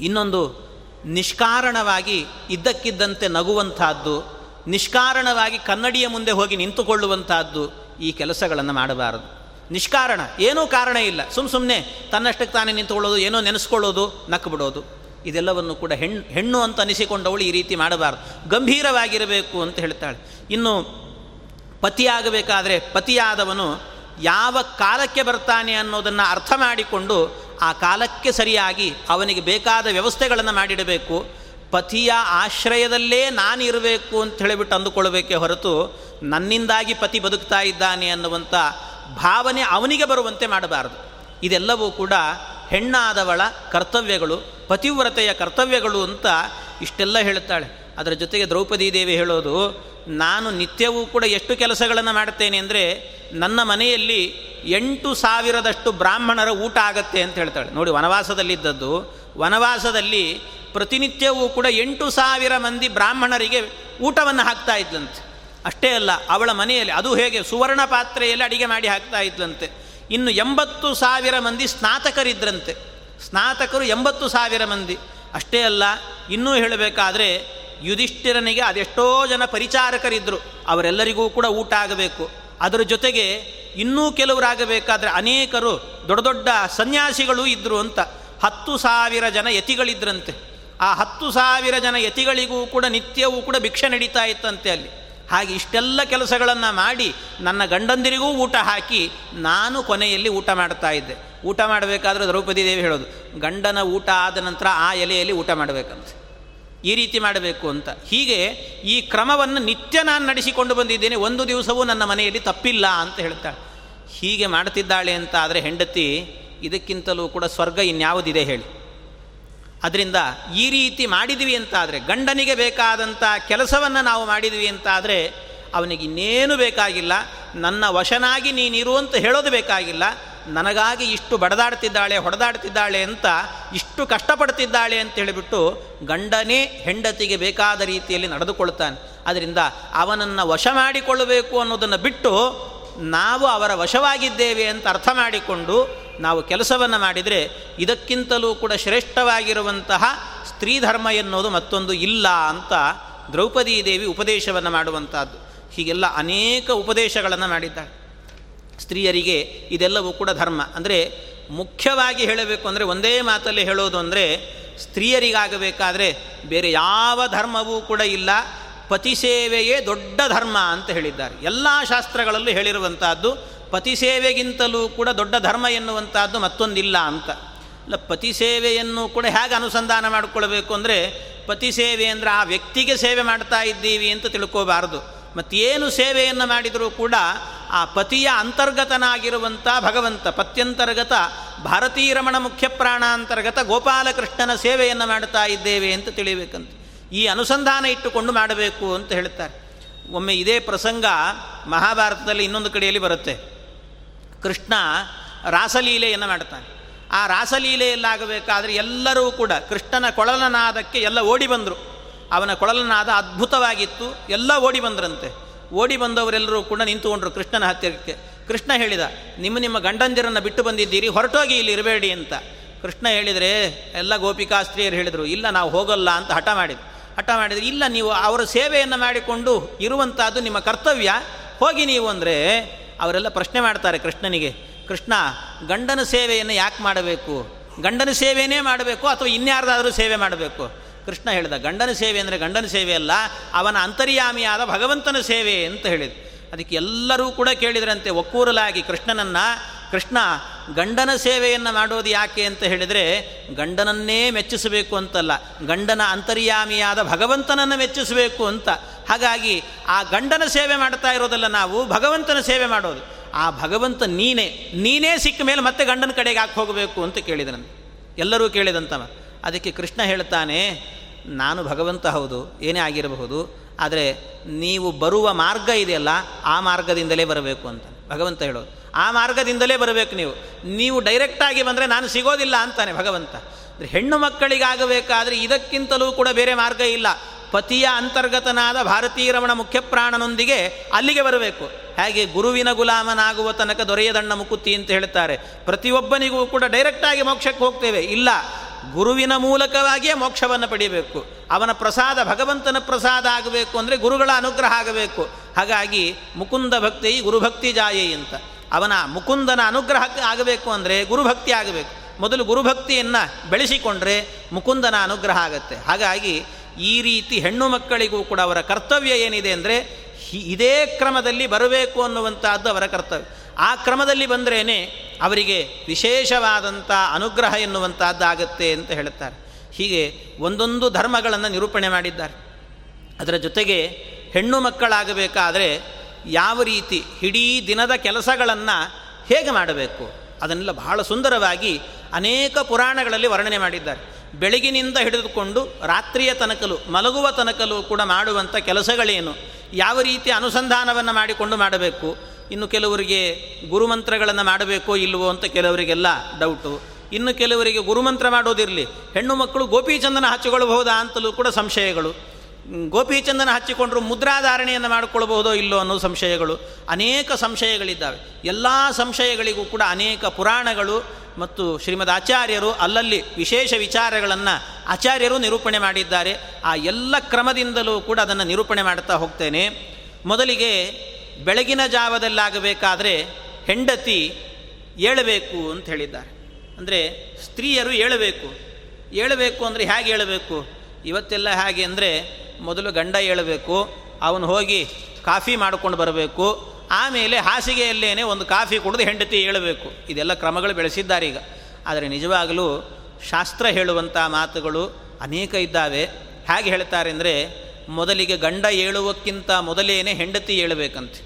ಇನ್ನೊಂದು ನಿಷ್ಕಾರಣವಾಗಿ ಇದ್ದಕ್ಕಿದ್ದಂತೆ ನಗುವಂತಹದ್ದು ನಿಷ್ಕಾರಣವಾಗಿ ಕನ್ನಡಿಯ ಮುಂದೆ ಹೋಗಿ ನಿಂತುಕೊಳ್ಳುವಂತಹದ್ದು ಈ ಕೆಲಸಗಳನ್ನು ಮಾಡಬಾರದು. ನಿಷ್ಕಾರಣ, ಏನೂ ಕಾರಣ ಇಲ್ಲ. ಸುಮ್ಮ ಸುಮ್ಮನೆ ತನ್ನಷ್ಟಕ್ಕೆ ತಾನೇ ನಿಂತುಕೊಳ್ಳೋದು, ಏನೋ ನೆನೆಸ್ಕೊಳ್ಳೋದು ನಕ್ಕು ಬಿಡೋದು ಇದೆಲ್ಲವನ್ನು ಕೂಡ ಹೆಣ್ಣು ಹೆಣ್ಣು ಅಂತ ಅನಿಸಿಕೊಂಡವಳು ಈ ರೀತಿ ಮಾಡಬಾರ್ದು. ಗಂಭೀರವಾಗಿರಬೇಕು ಅಂತ ಹೇಳ್ತಾಳೆ. ಇನ್ನು ಪತಿಯಾಗಬೇಕಾದರೆ ಪತಿಯಾದವನು ಯಾವ ಕಾಲಕ್ಕೆ ಬರ್ತಾನೆ ಅನ್ನೋದನ್ನು ಅರ್ಥ ಮಾಡಿಕೊಂಡು ಆ ಕಾಲಕ್ಕೆ ಸರಿಯಾಗಿ ಅವನಿಗೆ ಬೇಕಾದ ವ್ಯವಸ್ಥೆಗಳನ್ನು ಮಾಡಿಡಬೇಕು. ಪತಿಯ ಆಶ್ರಯದಲ್ಲೇ ನಾನು ಇರಬೇಕು ಅಂತ ಹೇಳಿಬಿಟ್ಟು ಅಂದುಕೊಳ್ಬೇಕೇ ಹೊರತು ನನ್ನಿಂದಾಗಿ ಪತಿ ಬದುಕ್ತಾ ಇದ್ದಾನೆ ಅನ್ನುವಂಥ ಭಾವನೆ ಅವನಿಗೆ ಬರುವಂತೆ ಮಾಡಬಾರದು. ಇದೆಲ್ಲವೂ ಕೂಡ ಹೆಣ್ಣಾದವಳ ಕರ್ತವ್ಯಗಳು, ಪತಿವ್ರತೆಯ ಕರ್ತವ್ಯಗಳು ಅಂತ ಇಷ್ಟೆಲ್ಲ ಹೇಳುತ್ತಾಳೆ ಅದರ ಜೊತೆಗೆ ದ್ರೌಪದಿ ದೇವಿ ಹೇಳೋದು, ನಾನು ನಿತ್ಯವೂ ಕೂಡ ಎಷ್ಟು ಕೆಲಸಗಳನ್ನು ಮಾಡ್ತೇನೆ ಅಂದರೆ ನನ್ನ ಮನೆಯಲ್ಲಿ ಎಂಟು ಸಾವಿರದಷ್ಟು ಬ್ರಾಹ್ಮಣರ ಊಟ ಆಗತ್ತೆ ಅಂತ ಹೇಳ್ತಾಳೆ. ನೋಡಿ, ವನವಾಸದಲ್ಲಿದ್ದದ್ದು, ವನವಾಸದಲ್ಲಿ ಪ್ರತಿನಿತ್ಯವೂ ಕೂಡ ಎಂಟು ಸಾವಿರ ಮಂದಿ ಬ್ರಾಹ್ಮಣರಿಗೆ ಊಟವನ್ನು ಹಾಕ್ತಾ ಇದ್ಲಂತೆ. ಅಷ್ಟೇ ಅಲ್ಲ, ಅವಳ ಮನೆಯಲ್ಲಿ, ಅದು ಹೇಗೆ, ಸುವರ್ಣ ಪಾತ್ರೆಯಲ್ಲಿ ಅಡಿಗೆ ಮಾಡಿ ಹಾಕ್ತಾ ಇದ್ಲಂತೆ. ಇನ್ನು ಎಂಬತ್ತು ಸಾವಿರ ಮಂದಿ ಸ್ನಾತಕರಿದ್ರಂತೆ. ಸ್ನಾತಕರು ಎಂಬತ್ತು ಸಾವಿರ ಮಂದಿ. ಅಷ್ಟೇ ಅಲ್ಲ, ಇನ್ನೂ ಹೇಳಬೇಕಾದ್ರೆ, ಯುಧಿಷ್ಠಿರನಿಗೆ ಅದೆಷ್ಟೋ ಜನ ಪರಿಚಾರಕರಿದ್ದರು ಅವರೆಲ್ಲರಿಗೂ ಕೂಡ ಊಟ ಆಗಬೇಕು. ಅದರ ಜೊತೆಗೆ ಇನ್ನೂ ಕೆಲವರಾಗಬೇಕಾದ್ರೆ ಅನೇಕರು ದೊಡ್ಡ ದೊಡ್ಡ ಸನ್ಯಾಸಿಗಳು ಇದ್ದರು ಅಂತ. ಹತ್ತು ಸಾವಿರ ಜನ ಯತಿಗಳಿದ್ರಂತೆ. ಆ ಹತ್ತು ಸಾವಿರ ಜನ ಯತಿಗಳಿಗೂ ಕೂಡ ನಿತ್ಯವೂ ಕೂಡ ಭಿಕ್ಷೆ ನಡೀತಾ ಇತ್ತಂತೆ ಅಲ್ಲಿ. ಹಾಗೆ ಇಷ್ಟೆಲ್ಲ ಕೆಲಸಗಳನ್ನು ಮಾಡಿ ನನ್ನ ಗಂಡಂದಿರಿಗೂ ಊಟ ಹಾಕಿ ನಾನು ಕೊನೆಯಲ್ಲಿ ಊಟ ಮಾಡ್ತಾ ಇದ್ದೆ. ಊಟ ಮಾಡಬೇಕಾದ್ರೆ ದ್ರೌಪದಿ ದೇವಿ ಹೇಳೋದು, ಗಂಡನ ಊಟ ಆದ ನಂತರ ಆ ಎಲೆಯಲ್ಲಿ ಊಟ ಮಾಡಬೇಕಂತ. ಈ ರೀತಿ ಮಾಡಬೇಕು ಅಂತ. ಹೀಗೆ ಈ ಕ್ರಮವನ್ನು ನಿತ್ಯ ನಾನು ನಡೆಸಿಕೊಂಡು ಬಂದಿದ್ದೇನೆ. ಒಂದು ದಿವಸವೂ ನನ್ನ ಮನೆಯಲ್ಲಿ ತಪ್ಪಿಲ್ಲ ಅಂತ ಹೇಳ್ತಾಳೆ. ಹೀಗೆ ಮಾಡ್ತಿದ್ದಾಳೆ ಅಂತ ಆದರೆ ಹೆಂಡತಿ ಇದಕ್ಕಿಂತಲೂ ಕೂಡ ಸ್ವರ್ಗ ಇನ್ಯಾವುದಿದೆ ಹೇಳಿ. ಅದರಿಂದ ಈ ರೀತಿ ಮಾಡಿದ್ವಿ ಅಂತಾದರೆ, ಗಂಡನಿಗೆ ಬೇಕಾದಂಥ ಕೆಲಸವನ್ನು ನಾವು ಮಾಡಿದ್ವಿ ಅಂತಾದರೆ, ಅವನಿಗೆ ಇನ್ನೇನು ಬೇಕಾಗಿಲ್ಲ, ನನ್ನ ವಶನಾಗಿ ನೀನಿರು ಅಂತ ಹೇಳೋದು ಬೇಕಾಗಿಲ್ಲ, ನನಗಾಗಿ ಇಷ್ಟು ಬಡದಾಡ್ತಿದ್ದಾಳೆ, ಹೊಡೆದಾಡ್ತಿದ್ದಾಳೆ ಅಂತ, ಇಷ್ಟು ಕಷ್ಟಪಡ್ತಿದ್ದಾಳೆ ಅಂತ ಹೇಳಿಬಿಟ್ಟು ಗಂಡನೇ ಹೆಂಡತಿಗೆ ಬೇಕಾದ ರೀತಿಯಲ್ಲಿ ನಡೆದುಕೊಳ್ತಾನೆ. ಅದರಿಂದ ಅವನನ್ನು ವಶ ಮಾಡಿಕೊಳ್ಳಬೇಕು ಅನ್ನೋದನ್ನು ಬಿಟ್ಟು, ನಾವು ಅವರ ವಶವಾಗಿದ್ದೇವೆ ಅಂತ ಅರ್ಥ ಮಾಡಿಕೊಂಡು ನಾವು ಕೆಲಸವನ್ನು ಮಾಡಿದರೆ ಇದಕ್ಕಿಂತಲೂ ಕೂಡ ಶ್ರೇಷ್ಠವಾಗಿರುವಂತಹ ಸ್ತ್ರೀ ಧರ್ಮ ಎನ್ನುವುದು ಮತ್ತೊಂದು ಇಲ್ಲ ಅಂತ ದ್ರೌಪದೀ ದೇವಿ ಉಪದೇಶವನ್ನು ಮಾಡುವಂಥದ್ದು ಹೀಗೆಲ್ಲ ಅನೇಕ ಉಪದೇಶಗಳನ್ನು ಮಾಡಿದ್ದಾಳೆ. ಸ್ತ್ರೀಯರಿಗೆ ಇದೆಲ್ಲವೂ ಕೂಡ ಧರ್ಮ. ಅಂದರೆ ಮುಖ್ಯವಾಗಿ ಹೇಳಬೇಕು ಅಂದರೆ ಒಂದೇ ಮಾತಲ್ಲಿ ಹೇಳೋದು ಅಂದರೆ ಸ್ತ್ರೀಯರಿಗಾಗಬೇಕಾದ್ರೆ ಬೇರೆ ಯಾವ ಧರ್ಮವೂ ಕೂಡ ಇಲ್ಲ. ಪತಿ ಸೇವೆಯೇ ದೊಡ್ಡ ಧರ್ಮ ಅಂತ ಹೇಳಿದ್ದಾರೆ. ಎಲ್ಲ ಶಾಸ್ತ್ರಗಳಲ್ಲೂ ಹೇಳಿರುವಂತಹದ್ದು ಪತಿ ಸೇವೆಗಿಂತಲೂ ಕೂಡ ದೊಡ್ಡ ಧರ್ಮ ಎನ್ನುವಂಥದ್ದು ಮತ್ತೊಂದಿಲ್ಲ ಅಂತ. ಅಲ್ಲ, ಪತಿ ಸೇವೆಯನ್ನು ಕೂಡ ಹೇಗೆ ಅನುಸಂಧಾನ ಮಾಡಿಕೊಳ್ಬೇಕು ಅಂದರೆ, ಪತಿ ಸೇವೆ ಅಂದರೆ ಆ ವ್ಯಕ್ತಿಗೆ ಸೇವೆ ಮಾಡ್ತಾ ಇದ್ದೀವಿ ಅಂತ ತಿಳ್ಕೋಬಾರ್ದು. ಮತ್ತೇನು ಸೇವೆಯನ್ನು ಮಾಡಿದರೂ ಕೂಡ ಆ ಪತಿಯ ಅಂತರ್ಗತನಾಗಿರುವಂಥ ಭಗವಂತ, ಪತ್ಯಂತರ್ಗತ ಭಾರತೀರಮಣ ಮುಖ್ಯ ಪ್ರಾಣಾಂತರ್ಗತ ಗೋಪಾಲಕೃಷ್ಣನ ಸೇವೆಯನ್ನು ಮಾಡ್ತಾ ಇದ್ದೇವೆ ಅಂತ ತಿಳಿಬೇಕಂತ ಈ ಅನುಸಂಧಾನ ಇಟ್ಟುಕೊಂಡು ಮಾಡಬೇಕು ಅಂತ ಹೇಳ್ತಾರೆ. ಒಮ್ಮೆ ಇದೇ ಪ್ರಸಂಗ ಮಹಾಭಾರತದಲ್ಲಿ ಇನ್ನೊಂದು ಕಡೆಯಲ್ಲಿ ಬರುತ್ತೆ. ಕೃಷ್ಣ ರಾಸಲೀಲೆಯನ್ನು ಮಾಡ್ತಾನೆ. ಆ ರಾಸಲೀಲೆಯಲ್ಲಾಗಬೇಕಾದ್ರೆ ಎಲ್ಲರೂ ಕೂಡ ಕೃಷ್ಣನ ಕೊಳಲನಾದಕ್ಕೆ ಎಲ್ಲ ಓಡಿ ಬಂದರು. ಅವನ ಕೊಳಲನಾದ ಅದ್ಭುತವಾಗಿತ್ತು, ಎಲ್ಲ ಓಡಿ ಬಂದ್ರಂತೆ. ಓಡಿ ಬಂದವರೆಲ್ಲರೂ ಕೂಡ ನಿಂತುಕೊಂಡ್ರು ಕೃಷ್ಣನ ಹತ್ತಿರಕ್ಕೆ. ಕೃಷ್ಣ ಹೇಳಿದ, ನಿಮ್ಮ ನಿಮ್ಮ ಗಂಡಂದಿರನ್ನು ಬಿಟ್ಟು ಬಂದಿದ್ದೀರಿ, ಹೊರಟೋಗಿ ಇಲ್ಲಿ ಇರಬೇಡಿ ಅಂತ. ಕೃಷ್ಣ ಹೇಳಿದರೆ, ಎಲ್ಲ ಗೋಪಿಕಾಸ್ತ್ರೀಯರು ಹೇಳಿದರು, ಇಲ್ಲ ನಾವು ಹೋಗಲ್ಲ ಅಂತ ಹಠ ಮಾಡಿದ್ರು. ಹಠ ಮಾಡಿದರೆ, ಇಲ್ಲ, ನೀವು ಅವರ ಸೇವೆಯನ್ನು ಮಾಡಿಕೊಂಡು ಇರುವಂಥದ್ದು ನಿಮ್ಮ ಕರ್ತವ್ಯ. ಹೋಗಿ ನೀವು ಅಂದರೆ ಅವರೆಲ್ಲ ಪ್ರಶ್ನೆ ಮಾಡ್ತಾರೆ ಕೃಷ್ಣನಿಗೆ, ಕೃಷ್ಣ, ಗಂಡನ ಸೇವೆಯನ್ನು ಯಾಕೆ ಮಾಡಬೇಕು? ಗಂಡನ ಸೇವೆಯೇ ಮಾಡಬೇಕು ಅಥವಾ ಇನ್ಯಾರ್ದಾದರೂ ಸೇವೆ ಮಾಡಬೇಕು? ಕೃಷ್ಣ ಹೇಳಿದ, ಗಂಡನ ಸೇವೆ ಅಂದರೆ ಗಂಡನ ಸೇವೆ ಅಲ್ಲ, ಅವನ ಅಂತರ್ಯಾಮಿಯಾದ ಭಗವಂತನ ಸೇವೆ ಅಂತ ಹೇಳಿದ. ಅದಕ್ಕೆ ಎಲ್ಲರೂ ಕೂಡ ಕೇಳಿದ್ರಂತೆ ಒಕ್ಕೂರಲಾಗಿ ಕೃಷ್ಣನನ್ನು ಕೃಷ್ಣ, ಗಂಡನ ಸೇವೆಯನ್ನು ಮಾಡೋದು ಯಾಕೆ ಅಂತ ಹೇಳಿದರೆ, ಗಂಡನನ್ನೇ ಮೆಚ್ಚಿಸಬೇಕು ಅಂತಲ್ಲ. ಗಂಡನ ಅಂತರ್ಯಾಮಿಯಾದ ಭಗವಂತನನ್ನು ಮೆಚ್ಚಿಸಬೇಕು ಅಂತ. ಹಾಗಾಗಿ ಆ ಗಂಡನ ಸೇವೆ ಮಾಡ್ತಾ ಇರೋದಲ್ಲ ನಾವು, ಭಗವಂತನ ಸೇವೆ ಮಾಡೋದು. ಆ ಭಗವಂತ ನೀನೇ ನೀನೇ ಸಿಕ್ಕ ಮೇಲೆ ಮತ್ತೆ ಗಂಡನ ಕಡೆಗೆ ಹಾಕಿ ಹೋಗಬೇಕು ಅಂತ ಕೇಳಿದನು ಎಲ್ಲರೂ ಕೇಳಿದಂತವ. ಅದಕ್ಕೆ ಕೃಷ್ಣ ಹೇಳ್ತಾನೆ, ನಾನು ಭಗವಂತ ಹೌದು, ಏನೇ ಆಗಿರಬಹುದು, ಆದರೆ ನೀವು ಬರುವ ಮಾರ್ಗ ಇದೆಯಲ್ಲ, ಆ ಮಾರ್ಗದಿಂದಲೇ ಬರಬೇಕು ಅಂತ. ಭಗವಂತ ಹೇಳೋದು. ಆ ಮಾರ್ಗದಿಂದಲೇ ಬರಬೇಕು ನೀವು. ನೀವು ಡೈರೆಕ್ಟಾಗಿ ಬಂದರೆ ನಾನು ಸಿಗೋದಿಲ್ಲ ಅಂತಾನೆ ಭಗವಂತ. ಹೆಣ್ಣು ಮಕ್ಕಳಿಗಾಗಬೇಕಾದ್ರೆ ಇದಕ್ಕಿಂತಲೂ ಕೂಡ ಬೇರೆ ಮಾರ್ಗ ಇಲ್ಲ. ಪತಿಯ ಅಂತರ್ಗತನಾದ ಭಾರತೀಯ ಮುಖ್ಯಪ್ರಾಣನೊಂದಿಗೆ ಮುಖ್ಯ ಪ್ರಾಣನೊಂದಿಗೆ ಅಲ್ಲಿಗೆ ಬರಬೇಕು. ಹಾಗೆ ಗುರುವಿನ ಗುಲಾಮನಾಗುವ ತನಕ ದೊರೆಯದಣ್ಣ ಮುಕುತಿ ಅಂತ ಹೇಳ್ತಾರೆ. ಪ್ರತಿಯೊಬ್ಬನಿಗೂ ಕೂಡ ಡೈರೆಕ್ಟಾಗಿ ಮೋಕ್ಷಕ್ಕೆ ಹೋಗ್ತೇವೆ. ಇಲ್ಲ, ಗುರುವಿನ ಮೂಲಕವಾಗಿಯೇ ಮೋಕ್ಷವನ್ನು ಪಡೆಯಬೇಕು ಅವನ ಪ್ರಸಾದ, ಭಗವಂತನ ಪ್ರಸಾದ ಆಗಬೇಕು ಅಂದರೆ ಗುರುಗಳ ಅನುಗ್ರಹ ಆಗಬೇಕು. ಹಾಗಾಗಿ ಮುಕುಂದ ಭಕ್ತಿ ಗುರುಭಕ್ತಿ ಜಾಯೇ ಅಂತ. ಅವನ ಮುಕುಂದನ ಅನುಗ್ರಹ ಆಗಬೇಕು ಅಂದರೆ ಗುರುಭಕ್ತಿ ಆಗಬೇಕು. ಮೊದಲು ಗುರುಭಕ್ತಿಯನ್ನು ಬೆಳೆಸಿಕೊಂಡ್ರೆ ಮುಕುಂದನ ಅನುಗ್ರಹ ಆಗುತ್ತೆ. ಹಾಗಾಗಿ ಈ ರೀತಿ ಹೆಣ್ಣು ಮಕ್ಕಳಿಗೂ ಕೂಡ ಅವರ ಕರ್ತವ್ಯ ಏನಿದೆ ಅಂದರೆ ಇದೇ ಕ್ರಮದಲ್ಲಿ ಬರಬೇಕು ಅನ್ನುವಂಥದ್ದು ಅವರ ಕರ್ತವ್ಯ. ಆ ಕ್ರಮದಲ್ಲಿ ಬಂದ್ರೇ ಅವರಿಗೆ ವಿಶೇಷವಾದಂಥ ಅನುಗ್ರಹ ಎನ್ನುವಂಥದ್ದಾಗತ್ತೆ ಅಂತ ಹೇಳುತ್ತಾರೆ. ಹೀಗೆ ಒಂದೊಂದು ಧರ್ಮಗಳನ್ನು ನಿರೂಪಣೆ ಮಾಡಿದ್ದಾರೆ. ಅದರ ಜೊತೆಗೆ ಹೆಣ್ಣು ಮಕ್ಕಳಾಗಬೇಕಾದರೆ ಯಾವ ರೀತಿ ಇಡೀ ದಿನದ ಕೆಲಸಗಳನ್ನು ಹೇಗೆ ಮಾಡಬೇಕು? ಅದನ್ನೆಲ್ಲ ಬಹಳ ಸುಂದರವಾಗಿ ಅನೇಕ ಪುರಾಣಗಳಲ್ಲಿ ವರ್ಣನೆ ಮಾಡಿದ್ದಾರೆ. ಬೆಳಗಿನಿಂದ ಹಿಡಿದುಕೊಂಡು ರಾತ್ರಿಯ ತನಕಲು ಮಲಗುವ ತನಕಲು ಕೂಡ ಮಾಡುವಂಥ ಕೆಲಸಗಳೇನು? ಯಾವ ರೀತಿ ಅನುಸಂಧಾನವನ್ನು ಮಾಡಿಕೊಂಡು ಮಾಡಬೇಕು? ಇನ್ನು ಕೆಲವರಿಗೆ ಗುರುಮಂತ್ರಗಳನ್ನು ಮಾಡಬೇಕೋ ಇಲ್ಲವೋ ಅಂತ ಕೆಲವರಿಗೆಲ್ಲ ಡೌಟು ಇನ್ನು ಕೆಲವರಿಗೆ ಗುರುಮಂತ್ರ ಮಾಡೋದಿರಲಿ. ಹೆಣ್ಣು ಮಕ್ಕಳು ಗೋಪಿಚಂದನ ಹಚ್ಚಿಕೊಳ್ಳಬಹುದಾ ಅಂತಲೂ ಕೂಡ ಸಂಶಯಗಳು. ಗೋಪೀಚಂದನ ಹಚ್ಚಿಕೊಂಡ್ರು ಮುದ್ರಾಧಾರಣೆಯನ್ನು ಮಾಡಿಕೊಳ್ಬಹುದೋ ಇಲ್ಲೋ ಅನ್ನೋ ಸಂಶಯಗಳು. ಅನೇಕ ಸಂಶಯಗಳಿದ್ದಾವೆ. ಎಲ್ಲ ಸಂಶಯಗಳಿಗೂ ಕೂಡ ಅನೇಕ ಪುರಾಣಗಳು ಮತ್ತು ಶ್ರೀಮದ್ ಆಚಾರ್ಯರು ಅಲ್ಲಲ್ಲಿ ವಿಶೇಷ ವಿಚಾರಗಳನ್ನು ಆಚಾರ್ಯರು ನಿರೂಪಣೆ ಮಾಡಿದ್ದಾರೆ. ಆ ಎಲ್ಲ ಕ್ರಮದಿಂದಲೂ ಕೂಡ ಅದನ್ನು ನಿರೂಪಣೆ ಮಾಡ್ತಾ ಹೋಗ್ತೇನೆ. ಮೊದಲಿಗೆ ಬೆಳಗಿನ ಜಾವದಲ್ಲಾಗಬೇಕಾದರೆ ಹೆಂಡತಿ ಏಳಬೇಕು ಅಂತ ಹೇಳಿದ್ದಾರೆ. ಅಂದರೆ ಸ್ತ್ರೀಯರು ಏಳಬೇಕು. ಏಳಬೇಕು ಅಂದರೆ ಹೇಗೆ ಹೇಳಬೇಕು ಇವತ್ತೆಲ್ಲ ಹೇಗೆ ಅಂದರೆ ಮೊದಲು ಗಂಡ ಏಳಬೇಕು ಅವನು ಹೋಗಿ ಕಾಫಿ ಮಾಡಿಕೊಂಡು ಬರಬೇಕು, ಆಮೇಲೆ ಹಾಸಿಗೆಯಲ್ಲೇನೆ ಒಂದು ಕಾಫಿ ಕುಡಿದು ಹೆಂಡತಿ ಏಳಬೇಕು ಇದೆಲ್ಲ ಕ್ರಮಗಳು ಬೆಳೆಸಿದ್ದಾರೆ ಈಗ. ಆದರೆ ನಿಜವಾಗಲೂ ಶಾಸ್ತ್ರ ಹೇಳುವಂಥ ಮಾತುಗಳು ಅನೇಕ ಇದ್ದಾವೆ. ಹೇಗೆ ಹೇಳ್ತಾರೆ ಅಂದರೆ, ಮೊದಲಿಗೆ ಗಂಡ ಏಳುವಕ್ಕಿಂತ ಮೊದಲೇನೆ ಹೆಂಡತಿ ಹೇಳಬೇಕಂತೆ.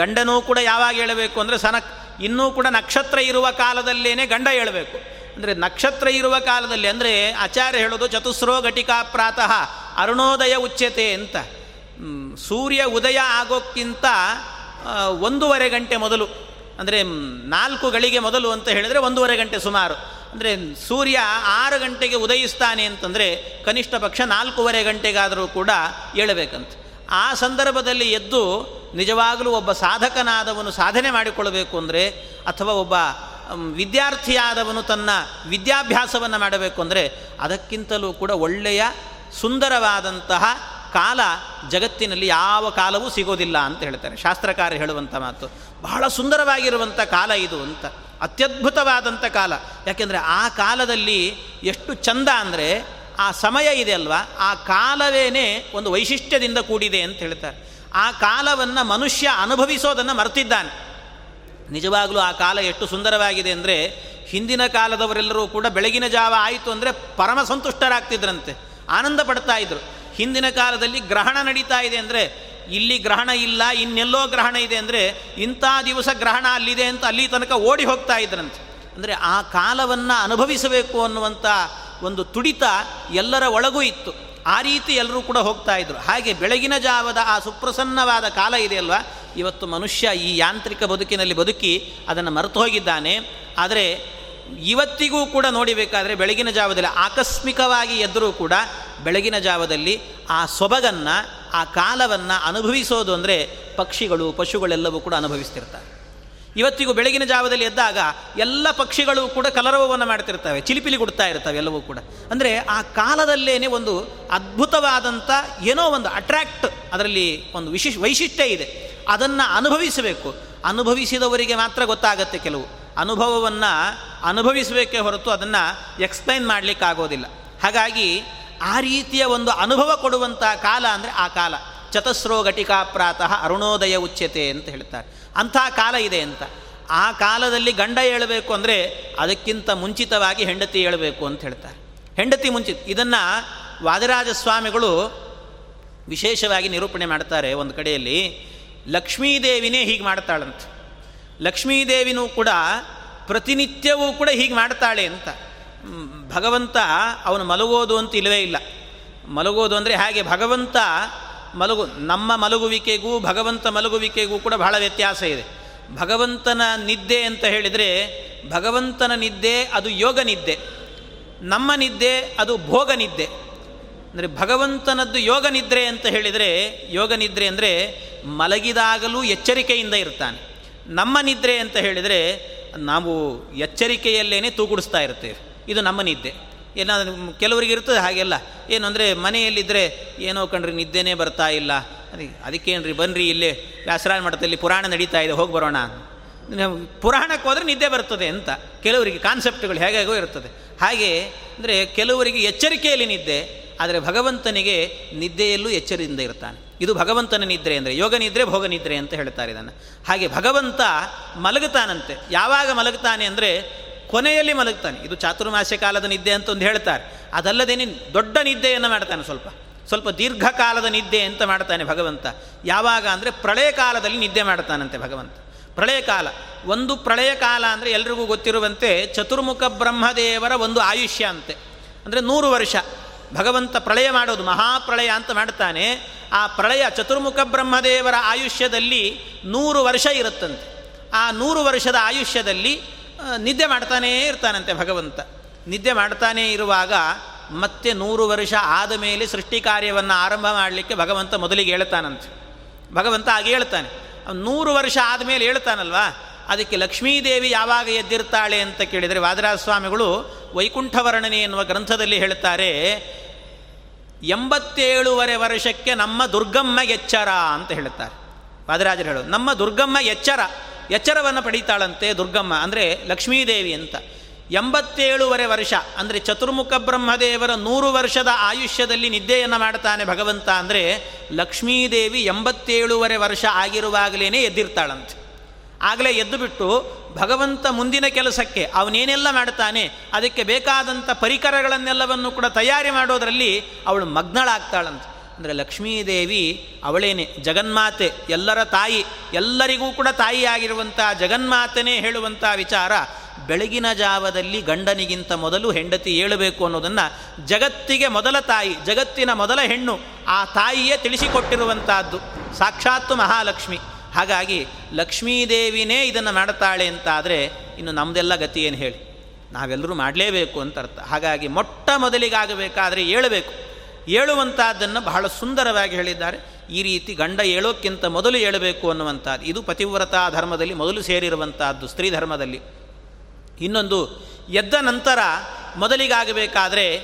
ಗಂಡನೂ ಕೂಡ ಯಾವಾಗ ಹೇಳಬೇಕು ಅಂದರೆ ಸನ ಇನ್ನೂ ಕೂಡ ನಕ್ಷತ್ರ ಇರುವ ಕಾಲದಲ್ಲೇನೆ ಗಂಡ ಹೇಳಬೇಕು. ಅಂದರೆ ನಕ್ಷತ್ರ ಇರುವ ಕಾಲದಲ್ಲಿ ಅಂದರೆ, ಆಚಾರ್ಯ ಹೇಳೋದು ಚತುಸ್ರೋ ಘಟಿಕಾ ಪ್ರಾತಃ ಅರುಣೋದಯ ಉಚ್ಯತೆ ಅಂತ. ಸೂರ್ಯ ಉದಯ ಆಗೋಕ್ಕಿಂತ ಒಂದೂವರೆ ಗಂಟೆ ಮೊದಲು, ಅಂದರೆ ನಾಲ್ಕು ಗಳಿಗೆ ಮೊದಲು ಅಂತ ಹೇಳಿದರೆ ಒಂದೂವರೆ ಗಂಟೆ ಸುಮಾರು. ಅಂದರೆ, ಸೂರ್ಯ ಆರು ಗಂಟೆಗೆ ಉದಯಿಸ್ತಾನೆ ಅಂತಂದರೆ ಕನಿಷ್ಠ ಪಕ್ಷ ನಾಲ್ಕೂವರೆ ಗಂಟೆಗಾದರೂ ಕೂಡ ಏಳಬೇಕಂತ. ಆ ಸಂದರ್ಭದಲ್ಲಿ ಎದ್ದು ನಿಜವಾಗಲೂ ಒಬ್ಬ ಸಾಧಕನಾದವನು ಸಾಧನೆ ಮಾಡಿಕೊಳ್ಳಬೇಕು ಅಂದರೆ, ಅಥವಾ ಒಬ್ಬ ವಿದ್ಯಾರ್ಥಿಯಾದವನು ತನ್ನ ವಿದ್ಯಾಭ್ಯಾಸವನ್ನು ಮಾಡಬೇಕು ಅಂದರೆ, ಅದಕ್ಕಿಂತಲೂ ಕೂಡ ಒಳ್ಳೆಯ ಸುಂದರವಾದಂತಹ ಕಾಲ ಜಗತ್ತಿನಲ್ಲಿ ಯಾವ ಕಾಲವೂ ಸಿಗೋದಿಲ್ಲ ಅಂತ ಹೇಳ್ತಾರೆ. ಶಾಸ್ತ್ರಕಾರ ಹೇಳುವಂಥ ಮಾತು. ಬಹಳ ಸುಂದರವಾಗಿರುವಂಥ ಕಾಲ ಇದು ಅಂತ. ಅತ್ಯದ್ಭುತವಾದಂಥ ಕಾಲ. ಯಾಕೆಂದರೆ ಆ ಕಾಲದಲ್ಲಿ ಎಷ್ಟು ಚಂದ ಅಂದರೆ ಆ ಸಮಯ ಇದೆ ಅಲ್ವಾ? ಆ ಕಾಲವೇನೆ ಒಂದು ವೈಶಿಷ್ಟ್ಯದಿಂದ ಕೂಡಿದೆ ಅಂತ ಹೇಳ್ತಾರೆ. ಆ ಕಾಲವನ್ನು ಮನುಷ್ಯ ಅನುಭವಿಸೋದನ್ನು ಮರೆತಿದ್ದಾನೆ. ನಿಜವಾಗಲೂ ಆ ಕಾಲ ಎಷ್ಟು ಸುಂದರವಾಗಿದೆ ಅಂದರೆ ಹಿಂದಿನ ಕಾಲದವರೆಲ್ಲರೂ ಕೂಡ ಬೆಳಗಿನ ಜಾವ ಆಯಿತು ಅಂದರೆ ಪರಮ ಸಂತುಷ್ಟರಾಗ್ತಿದ್ರಂತೆ. ಆನಂದ ಪಡ್ತಾ ಇದ್ರು. ಹಿಂದಿನ ಕಾಲದಲ್ಲಿ ಗ್ರಹಣ ನಡೀತಾ ಇದೆ ಅಂದರೆ, ಇಲ್ಲಿ ಗ್ರಹಣ ಇಲ್ಲ, ಇನ್ನೆಲ್ಲೋ ಗ್ರಹಣ ಇದೆ ಅಂದರೆ, ಇಂಥ ದಿವಸ ಗ್ರಹಣ ಅಲ್ಲಿದೆ ಅಂತ ಅಲ್ಲಿ ತನಕ ಓಡಿ ಹೋಗ್ತಾ ಇದ್ರಂತೆ. ಅಂದರೆ ಆ ಕಾಲವನ್ನು ಅನುಭವಿಸಬೇಕು ಅನ್ನುವಂಥ ಒಂದು ತುಡಿತ ಎಲ್ಲರ ಒಳಗೂ ಇತ್ತು. ಆ ರೀತಿ ಎಲ್ಲರೂ ಕೂಡ ಹೋಗ್ತಾ ಇದ್ರು. ಹಾಗೆ ಬೆಳಗಿನ ಜಾವದ ಆ ಸುಪ್ರಸನ್ನವಾದ ಕಾಲ ಇದೆಯಲ್ವ ಇವತ್ತು ಮನುಷ್ಯ ಈ ಯಾಂತ್ರಿಕ ಬದುಕಿನಲ್ಲಿ ಬದುಕಿ ಅದನ್ನು ಮರೆತು ಹೋಗಿದ್ದಾನೆ. ಆದರೆ ಇವತ್ತಿಗೂ ಕೂಡ ನೋಡಿಬೇಕಾದರೆ ಬೆಳಗಿನ ಜಾವದಲ್ಲಿ ಆಕಸ್ಮಿಕವಾಗಿ ಎದ್ದರೂ ಕೂಡ ಬೆಳಗಿನ ಜಾವದಲ್ಲಿ ಆ ಸೊಬಗನ್ನು, ಆ ಕಾಲವನ್ನು ಅನುಭವಿಸೋದು ಅಂದರೆ ಪಕ್ಷಿಗಳು, ಪಶುಗಳೆಲ್ಲವೂ ಕೂಡ ಅನುಭವಿಸ್ತಿರ್ತಾರೆ. ಇವತ್ತಿಗೂ ಬೆಳಗಿನ ಜಾವದಲ್ಲಿ ಎದ್ದಾಗ ಎಲ್ಲ ಪಕ್ಷಿಗಳು ಕೂಡ ಕಲರವವನ್ನು ಮಾಡ್ತಿರ್ತವೆ, ಚಿಲಿಪಿಲಿ ಕೊಡ್ತಾ ಇರ್ತವೆ ಎಲ್ಲವೂ ಕೂಡ. ಅಂದರೆ ಆ ಕಾಲದಲ್ಲೇ ಒಂದು ಅದ್ಭುತವಾದಂಥ ಏನೋ ಒಂದು ಅಟ್ರ್ಯಾಕ್ಟ್ ಅದರಲ್ಲಿ ಒಂದು ವಿಶೇಷ ವೈಶಿಷ್ಟ್ಯ ಇದೆ. ಅದನ್ನು ಅನುಭವಿಸಬೇಕು. ಅನುಭವಿಸಿದವರಿಗೆ ಮಾತ್ರ ಗೊತ್ತಾಗತ್ತೆ ಕೆಲವು. ಅನುಭವವನ್ನು ಅನುಭವಿಸಬೇಕೇ ಹೊರತು ಅದನ್ನು ಎಕ್ಸ್ಪ್ಲೈನ್ ಮಾಡಲಿಕ್ಕಾಗೋದಿಲ್ಲ. ಹಾಗಾಗಿ ಆ ರೀತಿಯ ಒಂದು ಅನುಭವ ಕೊಡುವಂಥ ಕಾಲ ಅಂದರೆ ಆ ಕಾಲ. ಚತಸ್ರೋ ಘಟಿಕಾ ಪ್ರಾತಃ ಅರುಣೋದಯ ಉಚ್ಯತೆ ಅಂತ ಹೇಳ್ತಾರೆ. ಅಂಥ ಕಾಲ ಇದೆ ಅಂತ. ಆ ಕಾಲದಲ್ಲಿ ಗಂಡ ಹೇಳಬೇಕು ಅಂದರೆ ಅದಕ್ಕಿಂತ ಮುಂಚಿತವಾಗಿ ಹೆಂಡತಿ ಹೇಳಬೇಕು ಅಂತ ಹೇಳ್ತಾರೆ. ಹೆಂಡತಿ ಮುಂಚಿತ. ಇದನ್ನು ವಾದಿರಾಜ ಸ್ವಾಮಿಗಳು ವಿಶೇಷವಾಗಿ ನಿರೂಪಣೆ ಮಾಡ್ತಾರೆ ಒಂದು ಕಡೆಯಲ್ಲಿ. ಲಕ್ಷ್ಮೀದೇವಿನೇ ಹೀಗೆ ಮಾಡ್ತಾಳಂತೆ. ಲಕ್ಷ್ಮೀದೇವಿನೂ ಕೂಡ ಪ್ರತಿನಿತ್ಯವೂ ಕೂಡ ಹೀಗೆ ಮಾಡ್ತಾಳೆ ಅಂತ. ಭಗವಂತ ಅವನು ಮಲಗೋದು ಅಂತ ಇಲ್ಲವೇ ಇಲ್ಲ. ಮಲಗೋದು ಅಂದರೆ ಹಾಗೆ ಭಗವಂತ ಮಲಗು, ನಮ್ಮ ಮಲಗುವಿಕೆಗೂ ಭಗವಂತ ಮಲಗುವಿಕೆಗೂ ಕೂಡ ಬಹಳ ವ್ಯತ್ಯಾಸ ಇದೆ. ಭಗವಂತನ ನಿದ್ದೆ ಅಂತ ಹೇಳಿದರೆ ಭಗವಂತನ ನಿದ್ದೆ ಅದು ಯೋಗ ನಿದ್ದೆ. ನಮ್ಮ ನಿದ್ದೆ ಅದು ಭೋಗ ನಿದ್ದೆ. ಅಂದರೆ ಭಗವಂತನದ್ದು ಯೋಗ ನಿದ್ರೆ ಅಂತ ಹೇಳಿದರೆ, ಯೋಗ ನಿದ್ರೆ ಅಂದರೆ ಮಲಗಿದಾಗಲೂ ಎಚ್ಚರಿಕೆಯಿಂದ ಇರ್ತಾನೆ. ನಮ್ಮ ನಿದ್ರೆ ಅಂತ ಹೇಳಿದರೆ ನಾವು ಎಚ್ಚರಿಕೆಯಲ್ಲೇನೆ ತೂಗುಡಿಸ್ತಾ ಇರ್ತೇವೆ ಇದು ನಮ್ಮ ನಿದ್ದೆ. ಏನಾದರೂ ಕೆಲವರಿಗೆ ಇರ್ತದೆ ಹಾಗೆಲ್ಲ ಏನು ಅಂದರೆ ಮನೆಯಲ್ಲಿದ್ದರೆ ಏನೋ ಕಣ್ರಿ ನಿದ್ದೆನೇ ಬರ್ತಾ ಇಲ್ಲ. ಅದಕ್ಕೆ ಅದಕ್ಕೇನ್ರಿ ಬನ್ನಿರಿ ಇಲ್ಲೇ ವ್ಯಾಸರಾಯ ಮಠದಲ್ಲಿ ಪುರಾಣ ನಡೀತಾ ಇದೆ, ಹೋಗಿ ಬರೋಣ ಪುರಾಣಕ್ಕೆ ಹೋದರೆ ನಿದ್ದೆ ಬರ್ತದೆ ಅಂತ. ಕೆಲವರಿಗೆ ಕಾನ್ಸೆಪ್ಟ್ಗಳು ಹೇಗಾಗೋ ಇರ್ತದೆ. ಹಾಗೆ ಅಂದರೆ ಕೆಲವರಿಗೆ ಎಚ್ಚರಿಕೆಯಲ್ಲಿ ನಿದ್ದೆ, ಆದರೆ ಭಗವಂತನಿಗೆ ನಿದ್ದೆಯಲ್ಲೂ ಎಚ್ಚರಿಯಿಂದ ಇರ್ತಾನೆ. ಇದು ಭಗವಂತನ ನಿದ್ರೆ ಅಂದರೆ ಯೋಗ ನಿದ್ರೆ, ಭೋಗ ನಿದ್ರೆ ಅಂತ ಹೇಳ್ತಾರೆ ಇದನ್ನು. ಹಾಗೆ ಭಗವಂತ ಮಲಗುತ್ತಾನಂತೆ. ಯಾವಾಗ ಮಲಗುತ್ತಾನೆ ಅಂದರೆ ಕೊನೆಯಲ್ಲಿ ಮಲಗ್ತಾನೆ ಇದು ಚಾತುರ್ಮಾಸ್ಯ ಕಾಲದ ನಿದ್ದೆ ಅಂತ ಒಂದು ಹೇಳ್ತಾರೆ. ಅದಲ್ಲದೇನೆ ದೊಡ್ಡ ನಿದ್ದೆಯನ್ನು ಮಾಡ್ತಾನೆ ಸ್ವಲ್ಪ. ಸ್ವಲ್ಪ ದೀರ್ಘಕಾಲದ ನಿದ್ದೆ ಅಂತ ಮಾಡ್ತಾನೆ ಭಗವಂತ. ಯಾವಾಗ ಅಂದರೆ ಪ್ರಳಯ ಕಾಲದಲ್ಲಿ ನಿದ್ದೆ ಮಾಡ್ತಾನಂತೆ ಭಗವಂತ. ಪ್ರಳಯ ಕಾಲ. ಒಂದು ಪ್ರಳಯ ಕಾಲ ಅಂದರೆ ಎಲ್ರಿಗೂ ಗೊತ್ತಿರುವಂತೆ ಚತುರ್ಮುಖ ಬ್ರಹ್ಮದೇವರ ಒಂದು ಆಯುಷ್ಯ ಅಂತೆ. ಅಂದರೆ ನೂರು ವರ್ಷ. ಭಗವಂತ ಪ್ರಳಯ ಮಾಡೋದು ಮಹಾಪ್ರಳಯ ಅಂತ ಮಾಡ್ತಾನೆ ಆ ಪ್ರಳಯ ಚತುರ್ಮುಖ ಬ್ರಹ್ಮದೇವರ ಆಯುಷ್ಯದಲ್ಲಿ ನೂರು ವರ್ಷ ಇರುತ್ತಂತೆ. ಆ ನೂರು ವರ್ಷದ ಆಯುಷ್ಯದಲ್ಲಿ ನಿದ್ದೆ ಮಾಡ್ತಾನೇ ಇರ್ತಾನಂತೆ ಭಗವಂತ. ನಿದ್ದೆ ಮಾಡ್ತಾನೇ ಇರುವಾಗ ಮತ್ತೆ ನೂರು ವರ್ಷ ಆದ ಮೇಲೆ ಸೃಷ್ಟಿ ಕಾರ್ಯವನ್ನು ಆರಂಭ ಮಾಡಲಿಕ್ಕೆ ಭಗವಂತ ಮೊದಲಿಗೆ ಹೇಳ್ತಾನಂತೆ. ಭಗವಂತ ಹಾಗೆ ಹೇಳ್ತಾನೆ. ನೂರು ವರ್ಷ ಆದಮೇಲೆ ಹೇಳ್ತಾನಲ್ವಾ? ಅದಕ್ಕೆ ಲಕ್ಷ್ಮೀದೇವಿ ಯಾವಾಗ ಎದ್ದಿರ್ತಾಳೆ ಅಂತ ಕೇಳಿದರೆ ವಾದರಾಜ ಸ್ವಾಮಿಗಳು ವೈಕುಂಠ ವರ್ಣನೆ ಎನ್ನುವ ಗ್ರಂಥದಲ್ಲಿ ಹೇಳ್ತಾರೆ ಎಂಬತ್ತೇಳುವರೆ ವರ್ಷಕ್ಕೆ ನಮ್ಮ ದುರ್ಗಮ್ಮ ಎಚ್ಚರ ಅಂತ ಹೇಳ್ತಾರೆ ವಾದರಾಜರು ಹೇಳೋದು, ನಮ್ಮ ದುರ್ಗಮ್ಮ ಎಚ್ಚರ, ಎಚ್ಚರವನ್ನು ಪಡೀತಾಳಂತೆ ದುರ್ಗಮ್ಮ ಅಂದರೆ ಲಕ್ಷ್ಮೀದೇವಿ ಅಂತ. ಎಂಬತ್ತೇಳುವರೆ ವರ್ಷ ಅಂದರೆ ಚತುರ್ಮುಖ ಬ್ರಹ್ಮದೇವರ ನೂರು ವರ್ಷದ ಆಯುಷ್ಯದಲ್ಲಿ ನಿದ್ದೆಯನ್ನು ಮಾಡ್ತಾನೆ ಭಗವಂತ ಅಂದರೆ ಲಕ್ಷ್ಮೀದೇವಿ ಎಂಬತ್ತೇಳುವರೆ ವರ್ಷ ಆಗಿರುವಾಗಲೇ ಎದ್ದಿರ್ತಾಳಂತೆ. ಆಗಲೇ ಎದ್ದು ಬಿಟ್ಟು ಭಗವಂತ ಮುಂದಿನ ಕೆಲಸಕ್ಕೆ ಅವನೇನೆಲ್ಲ ಮಾಡ್ತಾನೆ ಅದಕ್ಕೆ ಬೇಕಾದಂಥ ಪರಿಕರಗಳನ್ನೆಲ್ಲವನ್ನು ಕೂಡ ತಯಾರಿ ಮಾಡೋದರಲ್ಲಿ ಅವಳು ಮಗ್ನಳಾಗ್ತಾಳಂತೆ. ಅಂದರೆ ಲಕ್ಷ್ಮೀದೇವಿ ಅವಳೇನೆ, ಜಗನ್ಮಾತೆ, ಎಲ್ಲರ ತಾಯಿ, ಎಲ್ಲರಿಗೂ ಕೂಡ ತಾಯಿಯಾಗಿರುವಂಥ ಜಗನ್ಮಾತೆನೇ ಹೇಳುವಂಥ ವಿಚಾರ ಬೆಳಗಿನ ಜಾವದಲ್ಲಿ ಗಂಡನಿಗಿಂತ ಮೊದಲು ಹೆಂಡತಿ ಏಳಬೇಕು ಅನ್ನೋದನ್ನು ಜಗತ್ತಿಗೆ ಮೊದಲ ತಾಯಿ, ಜಗತ್ತಿನ ಮೊದಲ ಹೆಣ್ಣು ಆ ತಾಯಿಯೇ ತಿಳಿಸಿಕೊಟ್ಟಿರುವಂತಹದ್ದು. ಸಾಕ್ಷಾತ್ತು ಮಹಾಲಕ್ಷ್ಮಿ. ಹಾಗಾಗಿ ಲಕ್ಷ್ಮೀದೇವಿನೇ ಇದನ್ನು ಮಾಡ್ತಾಳೆ ಅಂತಾದರೆ ಇನ್ನು ನಮ್ಮದೆಲ್ಲ ಗತಿ ಏನು ಹೇಳಿ? ನಾವೆಲ್ಲರೂ ಮಾಡಲೇಬೇಕು ಅಂತ ಅರ್ಥ. ಹಾಗಾಗಿ ಮೊಟ್ಟ ಮೊದಲಿಗಾಗಬೇಕಾದರೆ ಏಳಬೇಕು. ಏಳುವಂಥದ್ದನ್ನು ಬಹಳ ಸುಂದರವಾಗಿ ಹೇಳಿದ್ದಾರೆ. ಈ ರೀತಿ ಗಂಡ ಏಳೋಕ್ಕಿಂತ ಮೊದಲು ಏಳಬೇಕು ಅನ್ನುವಂಥದ್ದು. ಇದು ಪತಿವ್ರತಾ ಧರ್ಮದಲ್ಲಿ ಮೊದಲು ಸೇರಿರುವಂಥದ್ದು ಸ್ತ್ರೀ ಧರ್ಮದಲ್ಲಿ. ಇನ್ನೊಂದು, ಎದ್ದ ನಂತರ ಮೊದಲಿಗಾಗಬೇಕಾದರೆ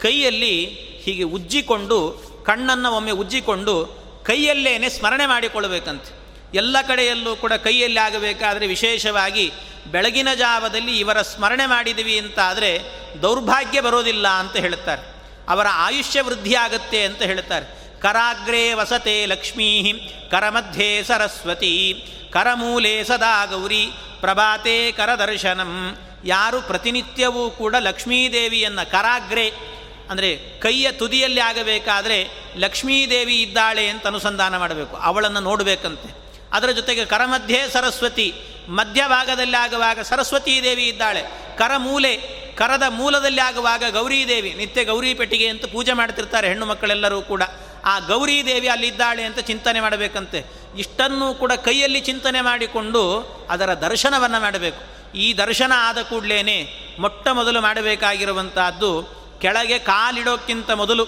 ಕೈಯಲ್ಲಿ ಹೀಗೆ ಉಜ್ಜಿಕೊಂಡು, ಕಣ್ಣನ್ನು ಒಮ್ಮೆ ಉಜ್ಜಿಕೊಂಡು ಕೈಯಲ್ಲೇನೆ ಸ್ಮರಣೆ ಮಾಡಿಕೊಳ್ಳಬೇಕಂತೆ. ಎಲ್ಲ ಕಡೆಯಲ್ಲೂ ಕೂಡ ಕೈಯಲ್ಲಿ ಆಗಬೇಕಾದರೆ ವಿಶೇಷವಾಗಿ ಬೆಳಗಿನ ಜಾವದಲ್ಲಿ ಇವರ ಸ್ಮರಣೆ ಮಾಡಿದ್ದೀವಿ ಅಂತಾದರೆ ದೌರ್ಭಾಗ್ಯ ಬರೋದಿಲ್ಲ ಅಂತ ಹೇಳ್ತಾರೆ. ಅವರ ಆಯುಷ್ಯ ವೃದ್ಧಿಯಾಗತ್ತೆ ಅಂತ ಹೇಳ್ತಾರೆ. ಕರಾಗ್ರೇ ವಸತೆ ಲಕ್ಷ್ಮೀ, ಕರಮಧ್ಯೆ ಸರಸ್ವತಿ, ಕರಮೂಲೆ ಸದಾ ಗೌರಿ, ಪ್ರಭಾತೆ ಕರದರ್ಶನಂ. ಯಾರು ಪ್ರತಿನಿತ್ಯವೂ ಕೂಡ ಲಕ್ಷ್ಮೀದೇವಿಯನ್ನು ಕರಾಗ್ರೆ, ಅಂದರೆ ಕೈಯ ತುದಿಯಲ್ಲಿ ಆಗಬೇಕಾದರೆ ಲಕ್ಷ್ಮೀದೇವಿ ಇದ್ದಾಳೆ ಅಂತ ಅನುಸಂಧಾನ ಮಾಡಬೇಕು. ಅವಳನ್ನು ನೋಡಬೇಕಂತೆ. ಅದರ ಜೊತೆಗೆ ಕರಮಧ್ಯೆ ಸರಸ್ವತಿ ಮಧ್ಯಭಾಗದಲ್ಲಿ ಆಗುವಾಗ ಸರಸ್ವತೀ ದೇವಿ ಇದ್ದಾಳೆ. ಕರಮೂಲೆ, ಕರದ ಮೂಲದಲ್ಲಿ ಆಗುವಾಗ ಗೌರೀದೇವಿ ನಿತ್ಯ ಗೌರಿ ಪೆಟ್ಟಿಗೆ ಅಂತ ಪೂಜೆ ಮಾಡ್ತಿರ್ತಾರೆ ಹೆಣ್ಣು ಮಕ್ಕಳೆಲ್ಲರೂ ಕೂಡ. ಆ ಗೌರಿ ದೇವಿ ಅಲ್ಲಿದ್ದಾಳೆ ಅಂತ ಚಿಂತನೆ ಮಾಡಬೇಕಂತೆ. ಇಷ್ಟನ್ನು ಕೂಡ ಕೈಯಲ್ಲಿ ಚಿಂತನೆ ಮಾಡಿಕೊಂಡು ಅದರ ದರ್ಶನವನ್ನು ಮಾಡಬೇಕು. ಈ ದರ್ಶನ ಆದ ಕೂಡಲೇ ಮೊಟ್ಟ ಮೊದಲು ಮಾಡಬೇಕಾಗಿರುವಂತಹದ್ದು ಕೆಳಗೆ ಕಾಲಿಡೋಕ್ಕಿಂತ ಮೊದಲು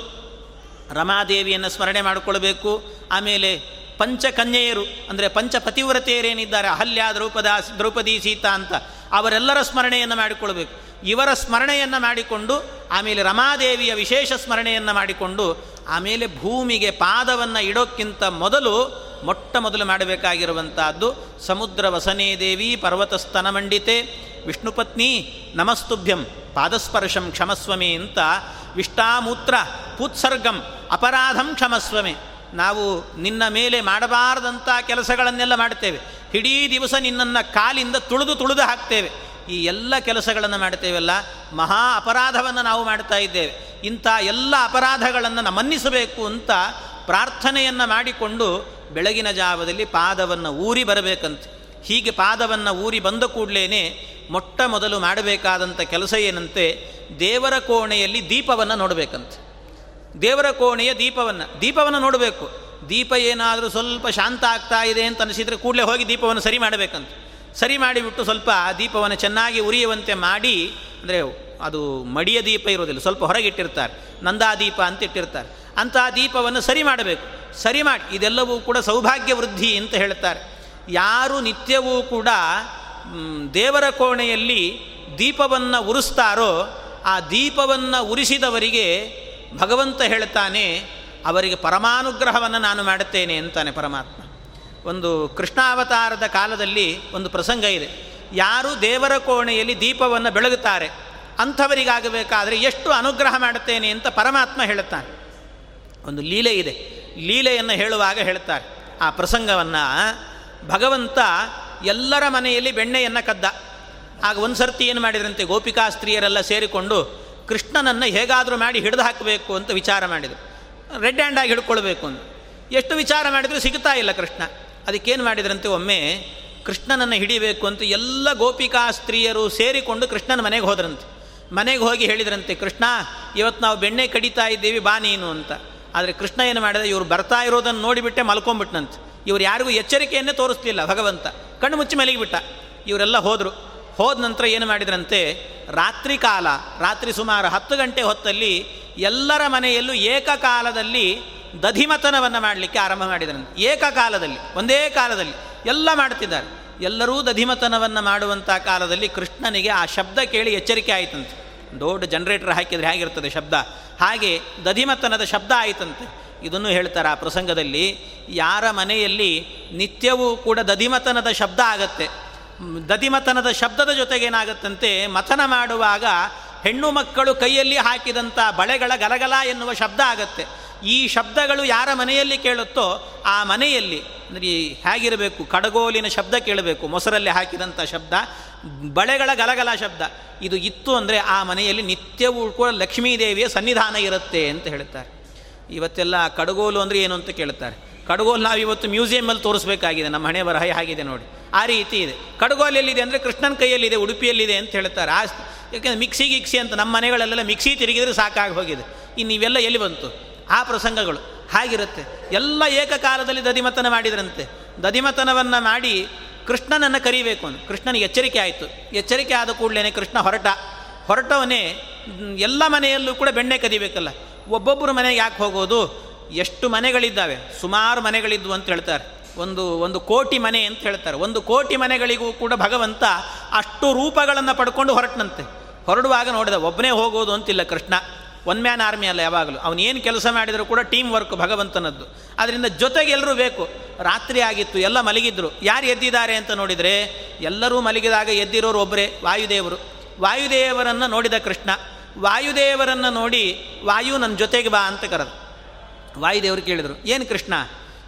ರಮಾದೇವಿಯನ್ನು ಸ್ಮರಣೆ ಮಾಡಿಕೊಳ್ಬೇಕು. ಆಮೇಲೆ ಪಂಚಕನ್ಯೆಯರು, ಅಂದರೆ ಪಂಚಪತಿವ್ರತೆಯರೇನಿದ್ದಾರೆ, ಅಹಲ್ಯ, ದ್ರೌಪದ, ದ್ರೌಪದಿ, ಸೀತಾ ಅಂತ, ಅವರೆಲ್ಲರ ಸ್ಮರಣೆಯನ್ನು ಮಾಡಿಕೊಳ್ಬೇಕು. ಇವರ ಸ್ಮರಣೆಯನ್ನು ಮಾಡಿಕೊಂಡು, ಆಮೇಲೆ ರಮಾದೇವಿಯ ವಿಶೇಷ ಸ್ಮರಣೆಯನ್ನು ಮಾಡಿಕೊಂಡು, ಆಮೇಲೆ ಭೂಮಿಗೆ ಪಾದವನ್ನು ಇಡೋಕ್ಕಿಂತ ಮೊದಲು ಮೊಟ್ಟ ಮೊದಲು ಮಾಡಬೇಕಾಗಿರುವಂತಹದ್ದು, ಸಮುದ್ರ ವಸನೇ ದೇವಿ ಪರ್ವತ ಮಂಡಿತೆ ವಿಷ್ಣುಪತ್ನಿ ನಮಸ್ತುಭ್ಯಂ, ಪಾದಸ್ಪರ್ಶಂ ಕ್ಷಮಸ್ವಮೆ ಅಂತ, ವಿಷ್ಟಾಮೂತ್ರ ಪೂತ್ಸರ್ಗಂ ಅಪರಾಧಂ ಕ್ಷಮಸ್ವಮೆ. ನಾವು ನಿನ್ನ ಮೇಲೆ ಮಾಡಬಾರದಂಥ ಕೆಲಸಗಳನ್ನೆಲ್ಲ ಮಾಡ್ತೇವೆ. ಇಡೀ ದಿವಸ ನಿನ್ನನ್ನು ಕಾಲಿಂದ ತುಳಿದು ತುಳಿದು ಹಾಕ್ತೇವೆ. ಈ ಎಲ್ಲ ಕೆಲಸಗಳನ್ನು ಮಾಡ್ತೇವಲ್ಲ? ಮಹಾ ಅಪರಾಧವನ್ನು ನಾವು ಮಾಡ್ತಾ ಇದ್ದೇವೆ. ಇಂಥ ಎಲ್ಲ ಅಪರಾಧಗಳನ್ನು ಮನ್ನಿಸಬೇಕು ಅಂತ ಪ್ರಾರ್ಥನೆಯನ್ನು ಮಾಡಿಕೊಂಡು ಬೆಳಗಿನ ಜಾವದಲ್ಲಿ ಪಾದವನ್ನು ಊರಿ ಬರಬೇಕಂತೆ. ಹೀಗೆ ಪಾದವನ್ನು ಊರಿ ಬಂದ ಕೂಡಲೇ ಮೊಟ್ಟ ಮೊದಲು ಮಾಡಬೇಕಾದಂಥ ಕೆಲಸ ಏನಂತೆ? ದೇವರ ಕೋಣೆಯಲ್ಲಿ ದೀಪವನ್ನು ನೋಡಬೇಕಂತೆ. ದೇವರ ಕೋಣೆಯ ದೀಪವನ್ನು ದೀಪವನ್ನು ನೋಡಬೇಕು. ದೀಪ ಏನಾದರೂ ಸ್ವಲ್ಪ ಶಾಂತ ಆಗ್ತಾ ಇದೆ ಅಂತ ಅನಿಸಿದರೆ ಕೂಡಲೇ ಹೋಗಿ ದೀಪವನ್ನು ಸರಿ ಮಾಡಬೇಕಂತ. ಸರಿ ಮಾಡಿಬಿಟ್ಟು ಸ್ವಲ್ಪ ಆ ದೀಪವನ್ನು ಚೆನ್ನಾಗಿ ಉರಿಯುವಂತೆ ಮಾಡಿ, ಅಂದರೆ ಅದು ಮಡಿಯ ದೀಪ ಇರೋದಿಲ್ಲ, ಸ್ವಲ್ಪ ಹೊರಗಿಟ್ಟಿರ್ತಾರೆ. ನಂದಾದೀಪ ಅಂತ ಇಟ್ಟಿರ್ತಾರೆ. ಅಂತಹ ದೀಪವನ್ನು ಸರಿ ಮಾಡಬೇಕು. ಸರಿ ಮಾಡಿ, ಇದೆಲ್ಲವೂ ಕೂಡ ಸೌಭಾಗ್ಯ ವೃದ್ಧಿ ಅಂತ ಹೇಳ್ತಾರೆ. ಯಾರು ನಿತ್ಯವೂ ಕೂಡ ದೇವರ ಕೋಣೆಯಲ್ಲಿ ದೀಪವನ್ನು ಉರಿಸ್ತಾರೋ, ಆ ದೀಪವನ್ನು ಉರಿಸಿದವರಿಗೆ ಭಗವಂತ ಹೇಳ್ತಾನೆ, ಅವರಿಗೆ ಪರಮಾನುಗ್ರಹವನ್ನು ನಾನು ಮಾಡುತ್ತೇನೆ ಅಂತಾನೆ ಪರಮಾತ್ಮ. ಒಂದು ಕೃಷ್ಣಾವತಾರದ ಕಾಲದಲ್ಲಿ ಒಂದು ಪ್ರಸಂಗ ಇದೆ. ಯಾರು ದೇವರ ಕೋಣೆಯಲ್ಲಿ ದೀಪವನ್ನು ಬೆಳಗುತ್ತಾರೆ, ಅಂಥವರಿಗಾಗಬೇಕಾದರೆ ಎಷ್ಟು ಅನುಗ್ರಹ ಮಾಡುತ್ತೇನೆ ಅಂತ ಪರಮಾತ್ಮ ಹೇಳುತ್ತಾನೆ. ಒಂದು ಲೀಲೆ ಇದೆ. ಲೀಲೆಯನ್ನು ಹೇಳುವಾಗ ಹೇಳ್ತಾರೆ, ಆ ಪ್ರಸಂಗವನ್ನು ಭಗವಂತ ಎಲ್ಲರ ಮನೆಯಲ್ಲಿ ಬೆಣ್ಣೆಯನ್ನು ಕದ್ದ. ಆಗ ಒಂದು ಸರ್ತಿ ಏನು ಮಾಡಿದ್ರಂತೆ, ಗೋಪಿಕಾ ಸ್ತ್ರೀಯರೆಲ್ಲ ಸೇರಿಕೊಂಡು ಕೃಷ್ಣನನ್ನು ಹೇಗಾದರೂ ಮಾಡಿ ಹಿಡಿದು ಹಾಕಬೇಕು ಅಂತ ವಿಚಾರ ಮಾಡಿದರು. ರೆಡ್ ಹ್ಯಾಂಡಾಗಿ ಹಿಡ್ಕೊಳ್ಬೇಕು ಅಂತ. ಎಷ್ಟು ವಿಚಾರ ಮಾಡಿದರೂ ಸಿಗ್ತಾ ಇಲ್ಲ ಕೃಷ್ಣ. ಅದಕ್ಕೇನು ಮಾಡಿದ್ರಂತೆ, ಒಮ್ಮೆ ಕೃಷ್ಣನನ್ನು ಹಿಡಿಬೇಕು ಅಂತ ಎಲ್ಲ ಗೋಪಿಕಾ ಸ್ತ್ರೀಯರು ಸೇರಿಕೊಂಡು ಕೃಷ್ಣನ ಮನೆಗೆ ಹೋದ್ರಂತೆ. ಮನೆಗೆ ಹೋಗಿ ಹೇಳಿದ್ರಂತೆ, ಕೃಷ್ಣ, ಇವತ್ತು ನಾವು ಬೆಣ್ಣೆ ಕಡಿತಾ ಇದ್ದೀವಿ, ಬಾ ನೀನು ಅಂತ. ಆದರೆ ಕೃಷ್ಣ ಏನು ಮಾಡಿದ, ಇವರು ಬರ್ತಾ ಇರೋದನ್ನು ನೋಡಿಬಿಟ್ಟೆ ಮಲ್ಕೊಂಬಿಟ್ನಂತೆ. ಇವರು ಯಾರಿಗೂ ಎಚ್ಚರಿಕೆಯನ್ನೇ ತೋರಿಸ್ಲಿಲ್ಲ, ಭಗವಂತ. ಕಣ್ಣು ಮುಚ್ಚಿ ಮಲಗಿಬಿಟ್ಟ. ಇವರೆಲ್ಲ ಹೋದರು. ಹೋದ ನಂತರ ಏನು ಮಾಡಿದ್ರಂತೆ? ರಾತ್ರಿ ಕಾಲ, ರಾತ್ರಿ ಸುಮಾರು ಹತ್ತು ಗಂಟೆ ಹೊತ್ತಲ್ಲಿ ಎಲ್ಲರ ಮನೆಯಲ್ಲೂ ಏಕಕಾಲದಲ್ಲಿ ದಧಿಮತನವನ್ನು ಮಾಡಲಿಕ್ಕೆ ಆರಂಭ ಮಾಡಿದ್ರಂತೆ. ಏಕಕಾಲದಲ್ಲಿ, ಒಂದೇ ಕಾಲದಲ್ಲಿ ಎಲ್ಲ ಮಾಡ್ತಿದ್ದಾರೆ. ಎಲ್ಲರೂ ದಧಿಮತನವನ್ನು ಮಾಡುವಂಥ ಕಾಲದಲ್ಲಿ ಕೃಷ್ಣನಿಗೆ ಆ ಶಬ್ದ ಕೇಳಿ ಎಚ್ಚರಿಕೆ ಆಯಿತಂತೆ. ದೊಡ್ಡ ಜನ್ರೇಟರ್ ಹಾಕಿದರೆ ಹೇಗಿರ್ತದೆ ಶಬ್ದ? ಹಾಗೆ ದಧಿಮತನದ ಶಬ್ದ ಆಯಿತಂತೆ. ಇದನ್ನು ಹೇಳ್ತಾರೆ ಆ ಪ್ರಸಂಗದಲ್ಲಿ, ಯಾರ ಮನೆಯಲ್ಲಿ ನಿತ್ಯವೂ ಕೂಡ ದಧಿಮತನದ ಶಬ್ದ ಆಗತ್ತೆ. ದಧಿಮತನದ ಶಬ್ದದ ಜೊತೆಗೇನಾಗತ್ತಂತೆ ಮಥನ ಮಾಡುವಾಗ ಹೆಣ್ಣು ಮಕ್ಕಳು ಕೈಯಲ್ಲಿ ಹಾಕಿದಂಥ ಬಳೆಗಳ ಗಲಗಲ ಎನ್ನುವ ಶಬ್ದ ಆಗತ್ತೆ. ಈ ಶಬ್ದಗಳು ಯಾರ ಮನೆಯಲ್ಲಿ ಕೇಳುತ್ತೋ ಆ ಮನೆಯಲ್ಲಿ. ಅಂದರೆ ಹೇಗಿರಬೇಕು, ಕಡಗೋಲಿನ ಶಬ್ದ ಕೇಳಬೇಕು, ಮೊಸರಲ್ಲಿ ಹಾಕಿದಂಥ ಶಬ್ದ, ಬಳೆಗಳ ಗಲಗಲ ಶಬ್ದ. ಇದು ಇತ್ತು ಅಂದರೆ ಆ ಮನೆಯಲ್ಲಿ ನಿತ್ಯವೂ ಕೂಡ ಲಕ್ಷ್ಮೀದೇವಿಯ ಸನ್ನಿಧಾನ ಇರುತ್ತೆ ಅಂತ ಹೇಳ್ತಾರೆ. ಇವತ್ತೆಲ್ಲ ಕಡಗೋಲು ಅಂದರೆ ಏನು ಅಂತ ಕೇಳ್ತಾರೆ? ಕಡಗೋಲು ನಾವು ಇವತ್ತು ಮ್ಯೂಸಿಯಮಲ್ಲಿ ತೋರಿಸ್ಬೇಕಾಗಿದೆ. ನಮ್ಮ ಹಣೆ ಬರಹ ಆಗಿದೆ ನೋಡಿ. ಆ ರೀತಿ ಇದೆ. ಕಡಗೋಲು ಎಲ್ಲಿದೆ ಅಂದರೆ ಕೃಷ್ಣನ ಕೈಯಲ್ಲಿದೆ, ಉಡುಪಿಯಲ್ಲಿದೆ ಅಂತ ಹೇಳ್ತಾರೆ. ಆ ಯಾಕೆಂದರೆ ಮಿಕ್ಸಿ ಗಿಕ್ಸಿ ಅಂತ ನಮ್ಮ ಮನೆಗಳಲ್ಲೆಲ್ಲ ಮಿಕ್ಸಿ ತಿರುಗಿದ್ರೆ ಸಾಕಾಗಿ ಹೋಗಿದೆ. ಇನ್ನು ಇವೆಲ್ಲ ಎಲ್ಲಿ ಬಂತು? ಆ ಪ್ರಸಂಗಗಳು. ಹಾಗಿರುತ್ತೆ. ಎಲ್ಲ ಏಕಕಾಲದಲ್ಲಿ ದಧಿಮತನ ಮಾಡಿದ್ರಂತೆ. ದದಿಮತನವನ್ನು ಮಾಡಿ ಕೃಷ್ಣನನ್ನು ಕರಿಬೇಕು ಅಂತ ಕೃಷ್ಣನಿಗೆ ಎಚ್ಚರಿಕೆ ಆಯಿತು. ಎಚ್ಚರಿಕೆ ಆದ ಕೂಡಲೇ ಕೃಷ್ಣ ಹೊರಟ. ಹೊರಟವನೇ, ಎಲ್ಲ ಮನೆಯಲ್ಲೂ ಕೂಡ ಬೆಣ್ಣೆ ಕದಿಬೇಕಲ್ಲ. ಒಬ್ಬೊಬ್ಬರು ಮನೆಗೆ ಯಾಕೆ ಹೋಗೋದು? ಎಷ್ಟು ಮನೆಗಳಿದ್ದಾವೆ? ಸುಮಾರು ಮನೆಗಳಿದ್ವು ಅಂತ ಹೇಳ್ತಾರೆ. ಒಂದು ಒಂದು ಕೋಟಿ ಮನೆ ಅಂತ ಹೇಳ್ತಾರೆ. ಒಂದು ಕೋಟಿ ಮನೆಗಳಿಗೂ ಕೂಡ ಭಗವಂತ ಅಷ್ಟು ರೂಪಗಳನ್ನು ಪಡ್ಕೊಂಡು ಹೊರಟನಂತೆ. ಹೊರಡುವಾಗ ನೋಡಿದ ಒಬ್ಬನೇ ಹೋಗೋದು ಅಂತಿಲ್ಲ ಕೃಷ್ಣ. ಒನ್ ಮ್ಯಾನ್ ಆರ್ಮಿ ಅಲ್ಲ ಯಾವಾಗಲೂ. ಅವನೇನು ಕೆಲಸ ಮಾಡಿದರೂ ಕೂಡ ಟೀಮ್ ವರ್ಕ್ ಭಗವಂತನದ್ದು. ಅದರಿಂದ ಜೊತೆಗೆ ಎಲ್ಲರೂ ಬೇಕು. ರಾತ್ರಿ ಆಗಿತ್ತು, ಎಲ್ಲ ಮಲಗಿದ್ರು. ಯಾರು ಎದ್ದಿದ್ದಾರೆ ಅಂತ ನೋಡಿದರೆ, ಎಲ್ಲರೂ ಮಲಗಿದಾಗ ಎದ್ದಿರೋರು ಒಬ್ಬರೇ ವಾಯುದೇವರು. ವಾಯುದೇವರನ್ನು ನೋಡಿದ ಕೃಷ್ಣ. ವಾಯುದೇವರನ್ನು ನೋಡಿ, ವಾಯು ನನ್ನ ಜೊತೆಗೆ ಬಾ ಅಂತ ಕರೆದು. ವಾಯುದೇವರು ಕೇಳಿದರು, ಏನು ಕೃಷ್ಣ?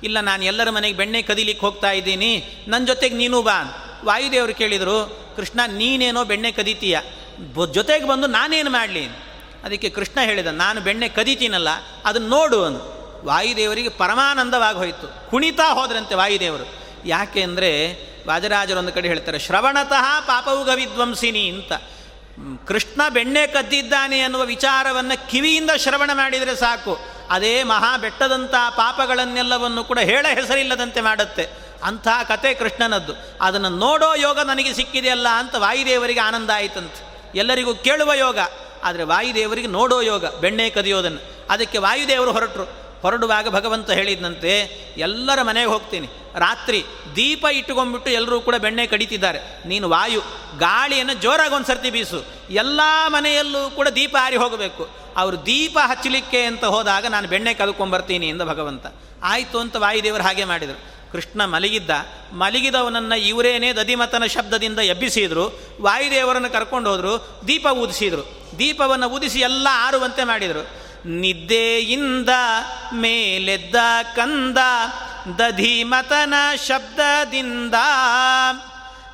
ಇಲ್ಲ, ನಾನು ಎಲ್ಲರ ಮನೆಗೆ ಬೆಣ್ಣೆ ಕದಿಲಿಕ್ಕೆ ಹೋಗ್ತಾ ಇದ್ದೀನಿ. ನನ್ನ ಜೊತೆಗೆ ನೀನು ಬಾ. ವಾಯುದೇವರು ಕೇಳಿದರು, ಕೃಷ್ಣ, ನೀನೇನೋ ಬೆಣ್ಣೆ ಕದೀತೀಯ? ಜೊತೆಗೆ ಬಂದು ನಾನೇನು ಮಾಡಲಿ? ಅದಕ್ಕೆ ಕೃಷ್ಣ ಹೇಳಿದ, ನಾನು ಬೆಣ್ಣೆ ಕದೀತೀನಲ್ಲ ಅದನ್ನು ನೋಡು ಅಂತ ವಾಯುದೇವರಿಗೆ ಪರಮಾನಂದವಾಗಿ ಹೋಯಿತು. ಕುಣಿತಾ ಹೋದ್ರಂತೆ ವಾಯುದೇವರು. ಯಾಕೆ ಅಂದರೆ ವಾಜರಾಜರು ಒಂದು ಕಡೆ ಹೇಳ್ತಾರೆ, ಶ್ರವಣತಃ ಪಾಪವು ವಿದ್ವಂಸಿನಿ ಅಂತ. ಕೃಷ್ಣ ಬೆಣ್ಣೆ ಕದ್ದಿದ್ದಾನೆ ಅನ್ನುವ ವಿಚಾರವನ್ನು ಕಿವಿಯಿಂದ ಶ್ರವಣ ಮಾಡಿದರೆ ಸಾಕು. ಅದೇ ಮಹಾ ಬೆಟ್ಟದಂಥ ಪಾಪಗಳನ್ನೆಲ್ಲವನ್ನು ಕೂಡ ಹೇಳ ಹೆಸರಿಲ್ಲದಂತೆ ಮಾಡುತ್ತೆ. ಅಂಥ ಕತೆ ಕೃಷ್ಣನದ್ದು. ಅದನ್ನು ನೋಡೋ ಯೋಗ ನನಗೆ ಸಿಕ್ಕಿದೆಯಲ್ಲ ಅಂತ ವಾಯುದೇವರಿಗೆ ಆನಂದ ಆಯಿತಂತೆ. ಎಲ್ಲರಿಗೂ ಕೇಳುವ ಯೋಗ. ಆದರೆ ವಾಯುದೇವರಿಗೆ ನೋಡೋ ಯೋಗ, ಬೆಣ್ಣೆ ಕದಿಯೋದನ್ನು. ಅದಕ್ಕೆ ವಾಯುದೇವರು ಹೊರಟರು. ಹೊರಡುವಾಗ ಭಗವಂತ ಹೇಳಿದಂತೆ, ಎಲ್ಲರ ಮನೆಗೆ ಹೋಗ್ತೀನಿ. ರಾತ್ರಿ ದೀಪ ಇಟ್ಟುಕೊಂಡ್ಬಿಟ್ಟು ಎಲ್ಲರೂ ಕೂಡ ಬೆಣ್ಣೆ ಕಡಿತಿದ್ದಾರೆ. ನೀನು ವಾಯು, ಗಾಳಿಯನ್ನು ಜೋರಾಗಿ ಒಂದು ಸರ್ತಿ ಬೀಸು. ಎಲ್ಲ ಮನೆಯಲ್ಲೂ ಕೂಡ ದೀಪ ಹಾರಿ ಹೋಗಬೇಕು. ಅವರು ದೀಪ ಹಚ್ಚಲಿಕ್ಕೆ ಅಂತ ಹೋದಾಗ ನಾನು ಬೆಣ್ಣೆ ಕದ್ಕೊಂಬರ್ತೀನಿ ಎಂದ ಭಗವಂತ. ಆಯಿತು ಅಂತ ವಾಯುದೇವರು ಹಾಗೆ ಮಾಡಿದರು. ಕೃಷ್ಣ ಮಲಗಿದ್ದ. ಮಲಗಿದವನನ್ನು ಇವರೇನೇ ದದಿಮತನ ಶಬ್ದದಿಂದ ಎಬ್ಬಿಸಿದ್ರು. ವಾಯುದೇವರನ್ನು ಕರ್ಕೊಂಡು ಹೋದರು. ದೀಪ ಊದಿಸಿದರು. ದೀಪವನ್ನು ಊದಿಸಿ ಎಲ್ಲ ಆರುವಂತೆ ಮಾಡಿದರು. ನಿದ್ದೆಯಿಂದ ಮೇಲೆದ್ದ ಕಂದ ದಧಿಮತನ ಶಬ್ದದಿಂದ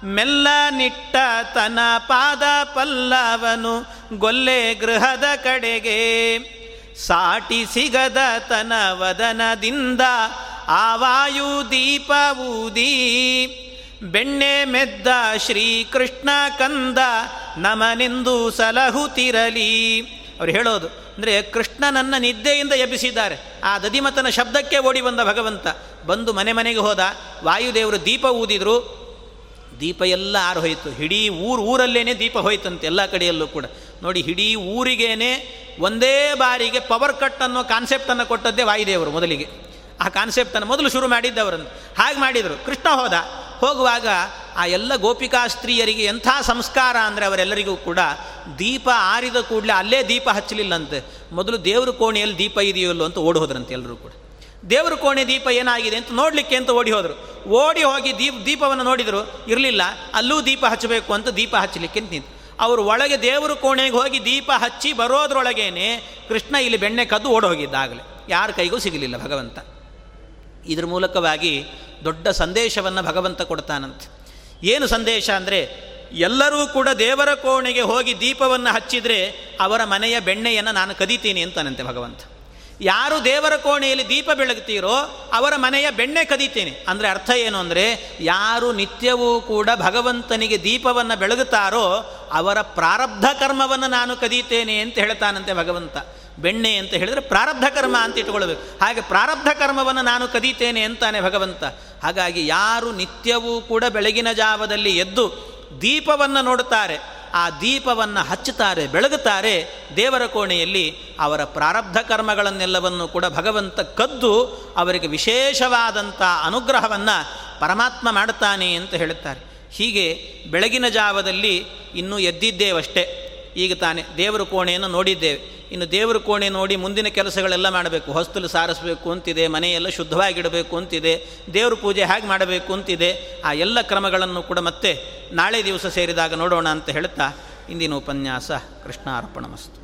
ಮೆಲ್ಲ ನಿಟ್ಟ ತನ ಪಾದ ಪಲ್ಲವನು ಗೊಲ್ಲೆ ಗೃಹದ ಕಡೆಗೆ ಸಾಟಿ ಸಿಗದ ತನ ವದನದಿಂದ ಆವಾಯು ದೀಪ ಊದಿ ಬೆಣ್ಣೆ ಮೆದ್ದ ಶ್ರೀಕೃಷ್ಣ ಕಂದ ನಮನೆಂದು ಸಲಹುತ್ತಿರಲಿ. ಅವ್ರು ಹೇಳೋದು ಅಂದರೆ ಕೃಷ್ಣನನ್ನು ನಿದ್ದೆಯಿಂದ ಎಬ್ಬಿಸಿದ್ದಾರೆ. ಆ ದಧಿಮತನ ಶಬ್ದಕ್ಕೆ ಓಡಿ ಬಂದ ಭಗವಂತ. ಬಂದು ಮನೆ ಮನೆಗೆ ಹೋದ. ವಾಯುದೇವರು ದೀಪ ಊದಿದ್ರು. ದೀಪ ಎಲ್ಲ ಆರು ಹೋಯಿತು. ಇಡೀ ಊರು ಊರಲ್ಲೇನೆ ದೀಪ ಹೋಯ್ತಂತೆ ಎಲ್ಲ ಕಡೆಯಲ್ಲೂ ಕೂಡ. ನೋಡಿ ಇಡೀ ಊರಿಗೇನೆ ಒಂದೇ ಬಾರಿಗೆ ಪವರ್ ಕಟ್ ಅನ್ನೋ ಕಾನ್ಸೆಪ್ಟನ್ನು ಕೊಟ್ಟದ್ದೇ ವಾಯುದೇವರು ಮೊದಲಿಗೆ. ಆ ಕಾನ್ಸೆಪ್ಟನ್ನು ಮೊದಲು ಶುರು ಮಾಡಿದ್ದವರನ್ನು. ಹಾಗೆ ಮಾಡಿದರು. ಕೃಷ್ಣ ಹೋದ. ಹೋಗುವಾಗ ಆ ಎಲ್ಲ ಗೋಪಿಕಾ ಸ್ತ್ರೀಯರಿಗೆ ಎಂಥ ಸಂಸ್ಕಾರ ಅಂದರೆ ಅವರೆಲ್ಲರಿಗೂ ಕೂಡ ದೀಪ ಆರಿದ ಕೂಡಲೇ ಅಲ್ಲೇ ದೀಪ ಹಚ್ಚಲಿಲ್ಲಂತೆ. ಮೊದಲು ದೇವ್ರ ಕೋಣೆಯಲ್ಲಿ ದೀಪ ಇದೆಯಲ್ಲೋ ಅಂತ ಓಡಿ ಹೋದ್ರಂತೆ ಎಲ್ಲರೂ ಕೂಡ. ದೇವ್ರ ಕೋಣೆ ದೀಪ ಏನಾಗಿದೆ ಅಂತ ನೋಡಲಿಕ್ಕೆ ಅಂತ ಓಡಿ ಹೋದರು. ಓಡಿ ಹೋಗಿ ದೀಪ ದೀಪವನ್ನು ನೋಡಿದರು, ಇರಲಿಲ್ಲ, ಅಲ್ಲೂ ದೀಪ ಹಚ್ಚಬೇಕು ಅಂತ ದೀಪ ಹಚ್ಚಲಿಕ್ಕೆ ನಿಂತು. ಅವರು ಒಳಗೆ ದೇವ್ರ ಕೋಣೆಗೆ ಹೋಗಿ ದೀಪ ಹಚ್ಚಿ ಬರೋದ್ರೊಳಗೇನೆ ಕೃಷ್ಣ ಇಲ್ಲಿ ಬೆಣ್ಣೆ ಕದ್ದು ಓಡಿ ಹೋಗಿದ್ದಾಗಲೇ. ಯಾರ ಕೈಗೂ ಸಿಗಲಿಲ್ಲ ಭಗವಂತ. ಇದ್ರ ಮೂಲಕವಾಗಿ ದೊಡ್ಡ ಸಂದೇಶವನ್ನು ಭಗವಂತ ಕೊಡ್ತಾನಂತೆ. ಏನು ಸಂದೇಶ ಅಂದರೆ, ಎಲ್ಲರೂ ಕೂಡ ದೇವರ ಕೋಣೆಗೆ ಹೋಗಿ ದೀಪವನ್ನು ಹಚ್ಚಿದರೆ ಅವರ ಮನೆಯ ಬೆಣ್ಣೆಯನ್ನು ನಾನು ಕದೀತೀನಿ ಅಂತಾನಂತೆ ಭಗವಂತ. ಯಾರು ದೇವರ ಕೋಣೆಯಲ್ಲಿ ದೀಪ ಬೆಳಗ್ತೀರೋ ಅವರ ಮನೆಯ ಬೆಣ್ಣೆ ಕದೀತೀನಿ. ಅಂದರೆ ಅರ್ಥ ಏನು ಅಂದರೆ, ಯಾರು ನಿತ್ಯವೂ ಕೂಡ ಭಗವಂತನಿಗೆ ದೀಪವನ್ನು ಬೆಳಗುತ್ತಾರೋ ಅವರ ಪ್ರಾರಬ್ಧ ಕರ್ಮವನ್ನು ನಾನು ಕದೀತೇನೆ ಅಂತ ಹೇಳ್ತಾನಂತೆ ಭಗವಂತ. ಬೆಣ್ಣೆ ಅಂತ ಹೇಳಿದರೆ ಪ್ರಾರಬ್ಧ ಕರ್ಮ ಅಂತ ಇಟ್ಕೊಳ್ಬೇಕು ಹಾಗೆ ಪ್ರಾರಬ್ಧ ಕರ್ಮವನ್ನು ನಾನು ಕದೀತೇನೆ ಅಂತಾನೆ ಭಗವಂತ. ಹಾಗಾಗಿ ಯಾರು ನಿತ್ಯವೂ ಕೂಡ ಬೆಳಗಿನ ಜಾವದಲ್ಲಿ ಎದ್ದು ದೀಪವನ್ನು ನೋಡುತ್ತಾರೆ, ಆ ದೀಪವನ್ನು ಹಚ್ಚುತ್ತಾರೆ, ಬೆಳಗುತ್ತಾರೆ, ದೇವರ ಕೋಣೆಯಲ್ಲಿ ಅವರ ಪ್ರಾರಬ್ಧ ಕರ್ಮಗಳನ್ನೆಲ್ಲವನ್ನು ಕೂಡ ಭಗವಂತ ಕದ್ದು ಅವರಿಗೆ ವಿಶೇಷವಾದಂಥ ಅನುಗ್ರಹವನ್ನು ಪರಮಾತ್ಮ ಮಾಡುತ್ತಾನೆ ಅಂತ ಹೇಳುತ್ತಾರೆ. ಹೀಗೆ ಬೆಳಗಿನ ಜಾವದಲ್ಲಿ ಇನ್ನೂ ಎದ್ದಿದ್ದೇವಷ್ಟೇ. ಈಗ ತಾನೇ ದೇವರ ಕೋಣೆಯನ್ನು ನೋಡಿದ್ದೇವೆ. ಇನ್ನು ದೇವರ ಕೋಣೆ ನೋಡಿ ಮುಂದಿನ ಕೆಲಸಗಳೆಲ್ಲ ಮಾಡಬೇಕು. ಹೊಸ್ತಲು ಸಾರಿಸಬೇಕು ಅಂತಿದೆ, ಮನೆಯೆಲ್ಲ ಶುದ್ಧವಾಗಿಡಬೇಕು ಅಂತಿದೆ, ದೇವ್ರ ಪೂಜೆ ಹೇಗೆ ಮಾಡಬೇಕು ಅಂತಿದೆ. ಆ ಎಲ್ಲ ಕ್ರಮಗಳನ್ನು ಕೂಡ ಮತ್ತೆ ನಾಳೆ ದಿವಸ ಸೇರಿದಾಗ ನೋಡೋಣ ಅಂತ ಹೇಳ್ತಾ ಇಂದಿನ ಉಪನ್ಯಾಸ ಕೃಷ್ಣಾರ್ಪಣ ಅರ್ಪಣಮಸ್ತು